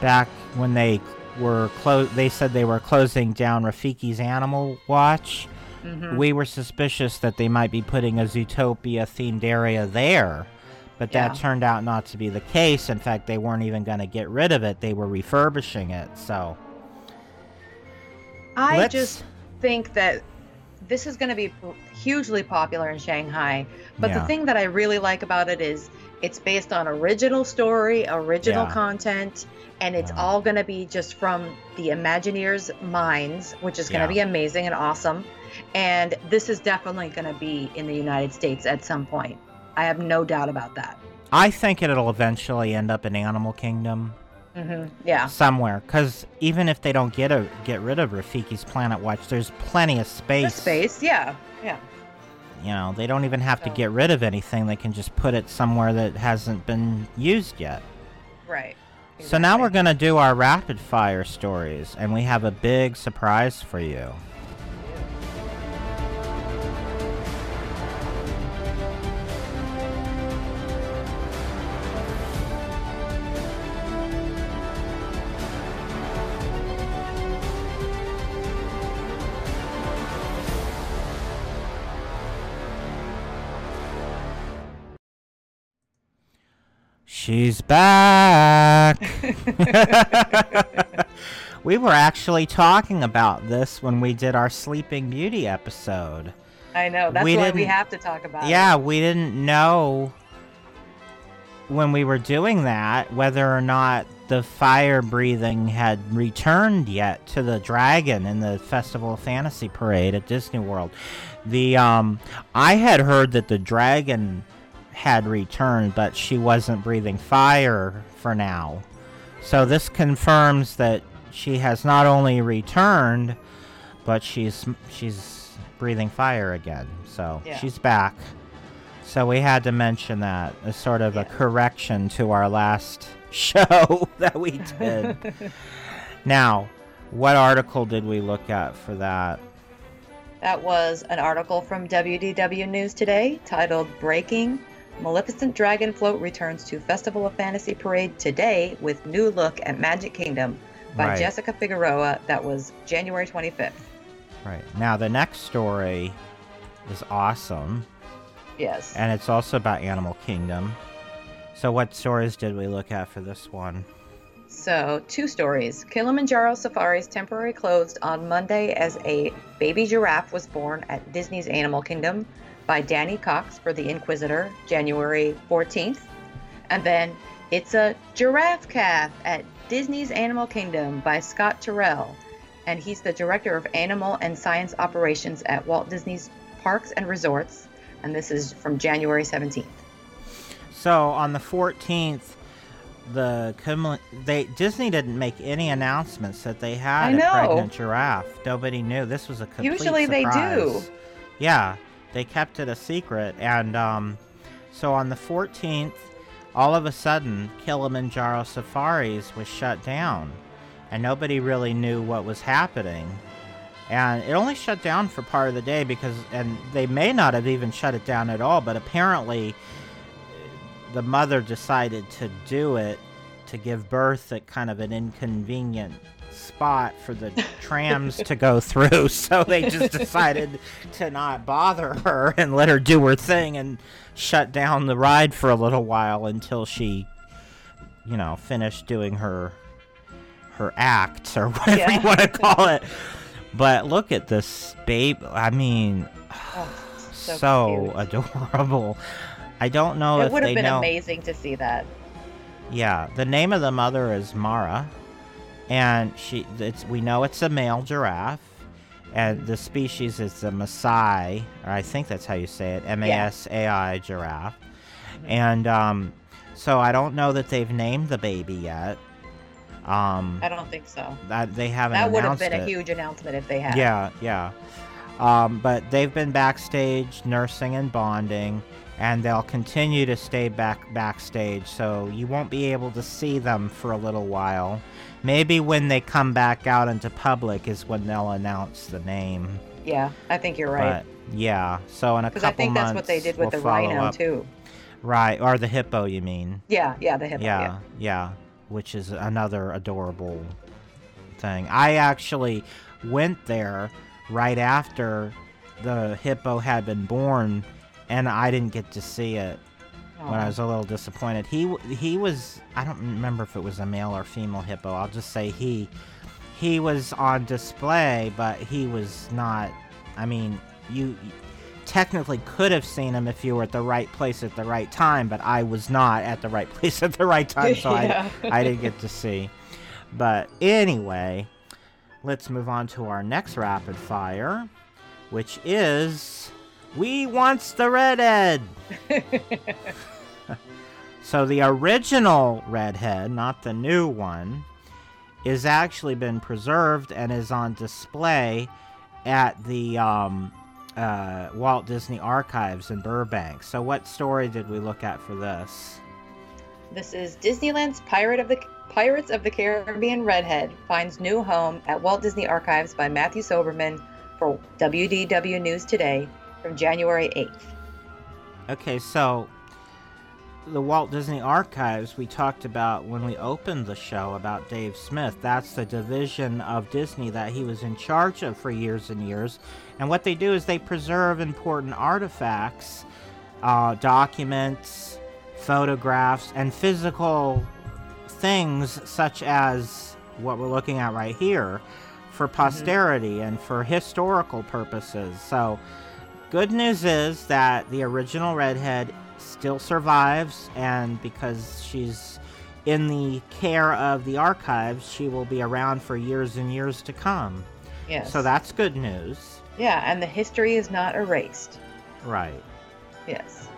back when they were close they said they were closing down Rafiki's Animal Watch. Mhm. We were suspicious that they might be putting a Zootopia themed area there. But that Yeah. turned out not to be the case. In fact, they weren't even going to get rid of it. They were refurbishing it. So, I Let's- just think that this is going to be hugely popular in Shanghai. But Yeah. the thing that I really like about it is it's based on original story, original Yeah. content, and it's Yeah. all going to be just from the Imagineers' minds, which is going to Yeah. be amazing and awesome. And this is definitely going to be in the United States at some point. I have no doubt about that. I think it'll eventually end up in Animal Kingdom hmm Yeah. somewhere. Because even if they don't get a get rid of Rafiki's Planet Watch, there's plenty of space. The space, yeah, yeah. You know, they don't even have to get rid of anything. They can just put it somewhere that hasn't been used yet. Right. So now we're going to do our rapid fire stories, and we have a big surprise for you. She's back. we were actually talking about this when we did our Sleeping Beauty episode. I know. That's We why we have to talk about it. Yeah, we didn't know when we were doing that whether or not the fire breathing had returned yet to the dragon in the Festival of Fantasy Parade at Disney World. The um I had heard that the dragon had returned, but she wasn't breathing fire for now. So this confirms that she has not only returned, but she's she's breathing fire again. So Yeah. she's back. So we had to mention that as sort of a correction to our last show that we did. now, what article did we look at for that? That was an article from WDW News today titled Breaking Maleficent Dragon Float returns to Festival of Fantasy Parade today with new look at Magic Kingdom by Right. Jessica Figueroa. That was January 25th. Right. Now the next story is awesome. Yes. And it's also about Animal Kingdom. So what stories did we look at for this one? So, two stories. Kilimanjaro Safaris temporarily closed on Monday as a baby giraffe was born at Disney's Animal Kingdom by Danny Cox for The Inquisitr, January 14th. And then it's a giraffe calf at Disney's Animal Kingdom by Scott Terrell. And he's the director of animal and science operations at Walt Disney's Parks and Resorts. And this is from January 17th. So on the 14th, the they Disney didn't make any announcements that they had a pregnant giraffe. Nobody knew. This was a complete Usually they do. Yeah, they kept it a secret, and um, so on the 14th, all of a sudden, Kilimanjaro Safaris was shut down, and nobody really knew what was happening. And it only shut down for part of the day because, and they may not have even shut it down at all, but apparently the mother decided to do it to give birth at kind of an inconvenient spot for the trams to go through. So they just decided to not bother her and let her do her thing and shut down the ride for a little while until she, you know, finished doing her her act or whatever Yeah. you want to call it. But look at this babe. I mean, Oh, so, so adorable. I don't know it if would have been know. amazing to see that. Yeah, the name of the mother is Mara, and she it's we know it's a male giraffe and the species is the Maasai, or I think that's how you say it, M-A-S-A-I giraffe. And um, so I don't know that they've named the baby yet. Um, I don't think so. that they haven't That would have been a huge announcement if they had. Yeah, yeah. Um, but they've been backstage nursing and bonding, and they'll continue to stay back backstage. So you won't be able to see them for a little while. Maybe when they come back out into public is when they'll announce the name. Yeah, I think you're right. But yeah, so in a Because couple I think that's what they months, did with we'll the rhino up. too. Right, or the hippo, you mean? Yeah, yeah, the hippo. yeah, Yeah. yeah, which is another adorable thing. I actually went there right after the hippo had been born, and I didn't get to see it. When I was a little disappointed, He he was I don't remember if it was a male or female hippo. I'll just say he he was on display, but he was not. I mean, you technically could have seen him if you were at the right place at the right time, but I was not at the right place at the right time, so Yeah. I I didn't get to see. But anyway, let's move on to our next rapid fire, which is we wants the redhead. so the original redhead, not the new one, is actually been preserved and is on display at the um, uh, Walt Disney Archives in Burbank. So what story did we look at for this? This is Disneyland's Pirate of the Pirates of the Caribbean Redhead finds new home at Walt Disney Archives by Matthew Soberman for WDW News Today from January 8th. Okay, so the Walt Disney Archives we talked about when we opened the show about Dave Smith. That's the division of Disney that he was in charge of for years and years. And what they do is they preserve important artifacts, uh, documents, photographs, and physical things such as what we're looking at right here for posterity and for historical purposes. So, good news is that the original redhead still survives, and because she's in the care of the archives, she will be around for years and years to come. Yes. So, that's good news. Yeah, and the history is not erased. Right. Yes.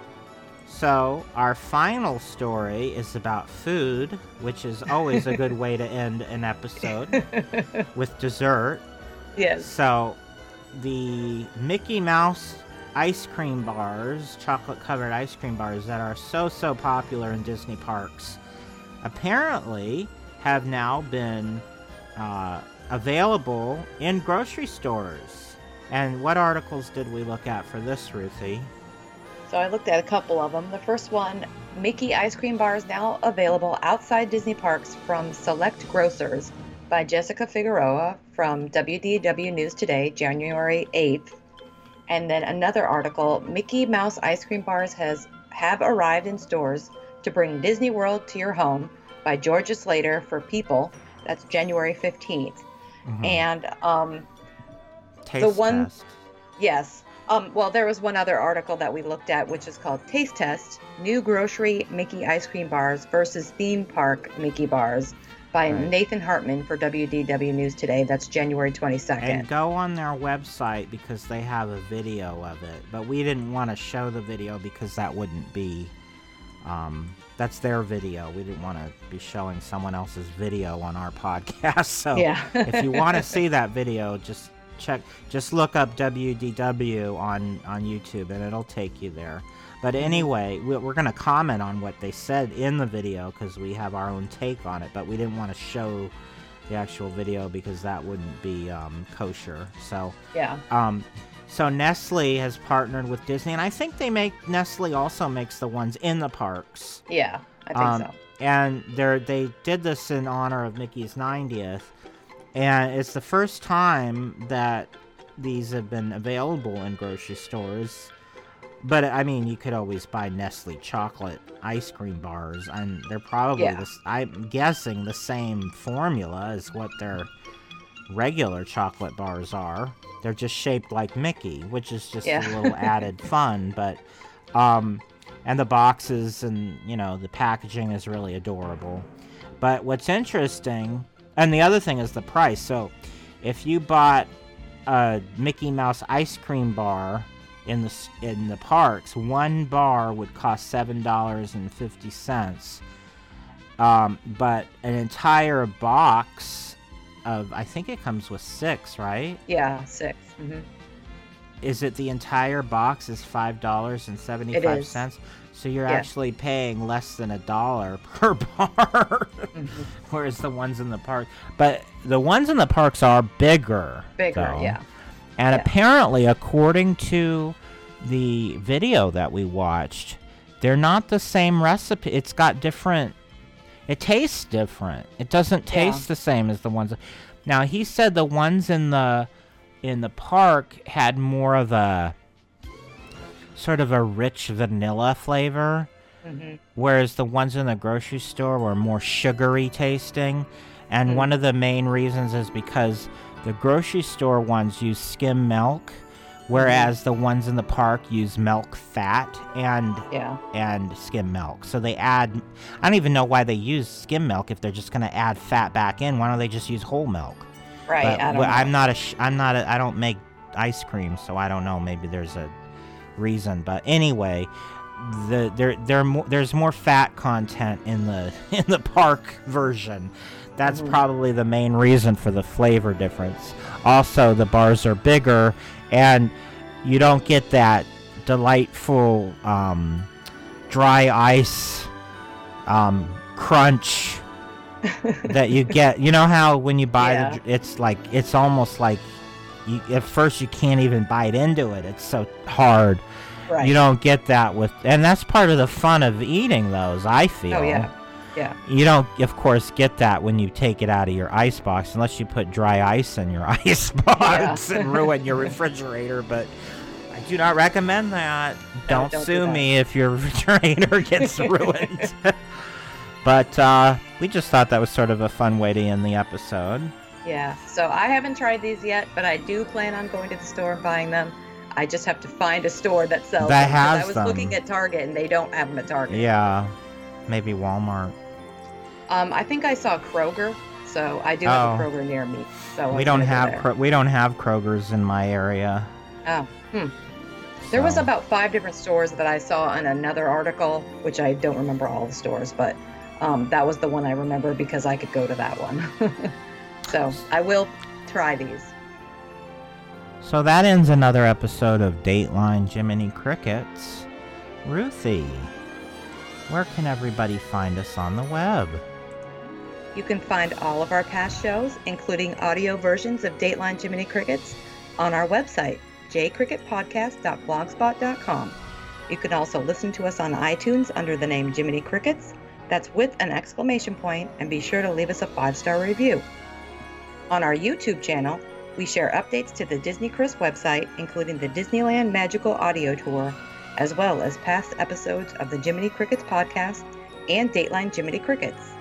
So, our final story is about food, which is always a good way to end an episode with dessert. Yes. So, the Mickey Mouse ice cream bars, chocolate covered ice cream bars that are so, so popular in Disney parks, apparently have now been uh, available in grocery stores. And what articles did we look at for this, Ruthie? So I looked at a couple of them. The first one, Mickey ice cream bars now available outside Disney parks from select grocers by Jessica Figueroa from WDW News Today, January 8th. And then another article, Mickey Mouse ice cream bars has have arrived in stores to bring Disney World to your home by Georgia Slater for People. That's January 15th. Mhm. And um, Taste the one test. Yes. Um, well, there was one other article that we looked at, which is called Taste Test New Grocery Mickey Ice Cream Bars versus Theme Park Mickey Bars by Right. Nathan Hartman for WDW News Today. That's January 22nd. And go on their website because they have a video of it. But we didn't want to show the video because that wouldn't be. Um, that's their video. We didn't want to be showing someone else's video on our podcast. So Yeah. if you want to see that video, just check. Just look up WDW on on YouTube, and it'll take you there. But anyway, we- we're going to comment on what they said in the video because we have our own take on it. But we didn't want to show the actual video because that wouldn't be um, kosher. So Yeah. um, so Nestle has partnered with Disney, and I think they make Nestle also makes the ones in the parks. Yeah, I think Um, so. And they they did this in honor of Mickey's 90th, and it's the first time that these have been available in grocery stores. But I mean, you could always buy Nestle chocolate ice cream bars, and they're probably Yeah. this. I'm guessing the same formula as what their regular chocolate bars are. They're just shaped like Mickey, which is just Yeah. a little added fun. But, um, and the boxes and you know the packaging is really adorable. But what's interesting And the other thing is the price. So, if you bought a Mickey Mouse ice cream bar in the in the parks, one bar would cost seven dollars and fifty cents. Um, but an entire box of I think it comes with six, right? Yeah, 6 hmm Is it the entire box is five dollars and seventy five cents? So you're Yeah. actually paying less than a dollar per bar, Mm-hmm. whereas the ones in the park. But the ones in the parks are bigger. Bigger, though. yeah. And Yeah. apparently, according to the video that we watched, they're not the same recipe. It's got different. It tastes different. It doesn't Yeah. taste the same as the ones. Now he said the ones in the in the park had more of a sort of a rich vanilla flavor, hmm whereas the ones in the grocery store were more sugary tasting. And Mhm. one of the main reasons is because the grocery store ones use skim milk, whereas mm-hmm. the ones in the park use milk fat and Yeah. and skim milk. So they add. I don't even know why they use skim milk if they're just going to add fat back in. Why don't they just use whole milk? Right. But I don't know. I'm not a. I'm not. A, I don't make ice cream, so I don't know. Maybe there's a reason. But anyway, the there there there's more fat content in the in the park version. That's Mhm. probably the main reason for the flavor difference. Also, the bars are bigger, and you don't get that delightful um, dry ice um, crunch that you get. You know how when you buy Yeah. the, it's like it's almost like you, at first you can't even bite into it. It's so hard. Right. You don't get that with, and that's part of the fun of eating those. I feel. Oh yeah. Yeah. You don't, of course, get that when you take it out of your ice box, unless you put dry ice in your ice box and ruin your refrigerator. But I do not recommend that. don't, don't do sue that. me if your refrigerator gets ruined. but uh, we just thought that was sort of a fun way to end the episode. Yeah. So I haven't tried these yet, but I do plan on going to the store and buying them. I just have to find a store that sells That them. has I was them. looking at Target and they don't have them at Target. Yeah, maybe Walmart. Um, I think I saw Kroger, so I do have a Oh. Kroger near me. So we don't have. Kro- we don't have Krogers in my area. Oh, hmm. There was about five different stores that I saw in another article, which I don't remember all the stores, but um, that was the one I remember because I could go to that one. so I will try these. So that ends another episode of Dateline Jiminy Crickets. Ruthie, where can everybody find us on the web? You can find all of our past shows, including audio versions of Dateline Jiminy Crickets, on our website, jcricketpodcast.blogspot.com. You can also listen to us on iTunes under the name Jiminy Crickets. That's with an exclamation point, and be sure to leave us a five star review. On our YouTube channel, we share updates to the Disney Chris website, including the Disneyland Magical Audio Tour, as well as past episodes of the Jiminy Crickets podcast and Dateline Jiminy Crickets.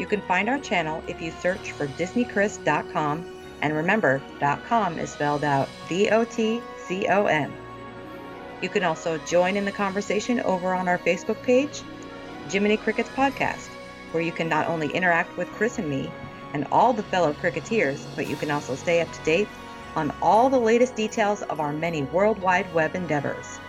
You can find our channel if you search for DisneyChris.com, and remember, .com is spelled out D-O-T-C-O-M. You can also join in the conversation over on our Facebook page, Jiminy Crickets Podcast, where you can not only interact with Chris and me and all the fellow Cricketeers, but you can also stay up to date on all the latest details of our many World Wide Web endeavors.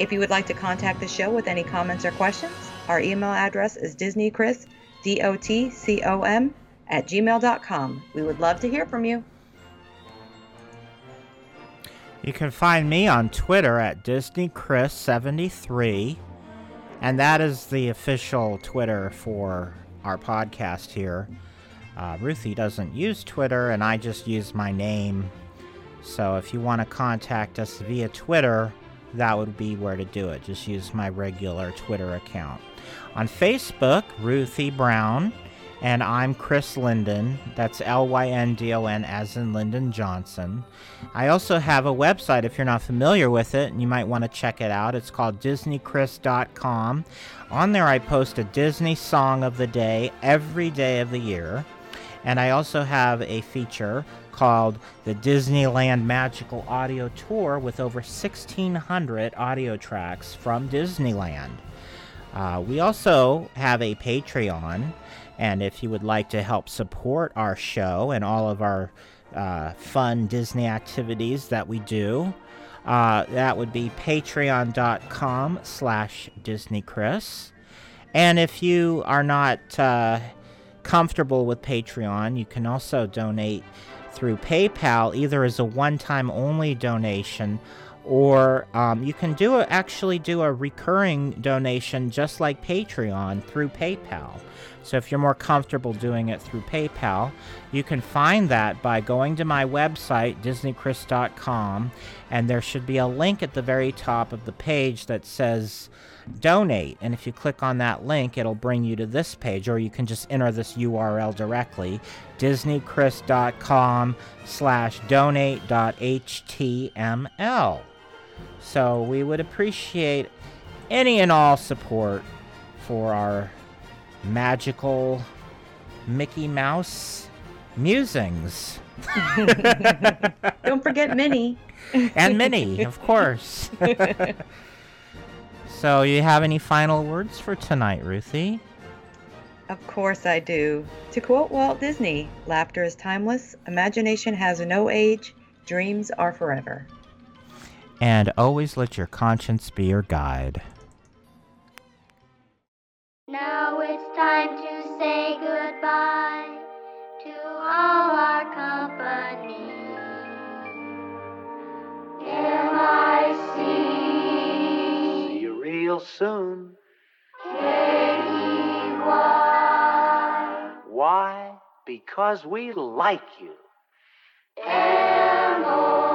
If you would like to contact the show with any comments or questions, our email address is disneychris, D-O-T-C-O-M, at gmail.com. We would love to hear from you. You can find me on Twitter at DisneyChris73, and that is the official Twitter for our podcast here. Uh, Ruthie doesn't use Twitter, and I just use my name. So if you want to contact us via Twitter, that would be where to do it. Just use my regular Twitter account. On Facebook, Ruthie Brown, and I'm Chris Lyndon. That's L Y N D O N, as in Lyndon Johnson. I also have a website if you're not familiar with it, and you might want to check it out. It's called DisneyChris.com. On there, I post a Disney song of the day every day of the year. And I also have a feature called the Disneyland Magical Audio Tour with over 1,600 audio tracks from Disneyland. Uh, we also have a Patreon, and if you would like to help support our show and all of our uh, fun Disney activities that we do, uh, that would be patreon.com slash disneychris. And if you are not uh, comfortable with Patreon, you can also donate through PayPal, either as a one-time only donation, or um, you can do a, actually do a recurring donation just like Patreon through PayPal. So if you're more comfortable doing it through PayPal, you can find that by going to my website, disneychris.com, and there should be a link at the very top of the page that says donate. And if you click on that link, it'll bring you to this page, or you can just enter this URL directly, disneychris.com slash donate.html. So we would appreciate any and all support for our magical Mickey Mouse musings. Don't forget Minnie. and Minnie, of course. so, you have any final words for tonight, Ruthie? Of course I do. To quote Walt Disney, laughter is timeless, imagination has no age, dreams are forever. And always let your conscience be your guide. Now it's time to say goodbye to all our company. M-I-C. See you real soon. K-E-Y. Why? Because we like you. M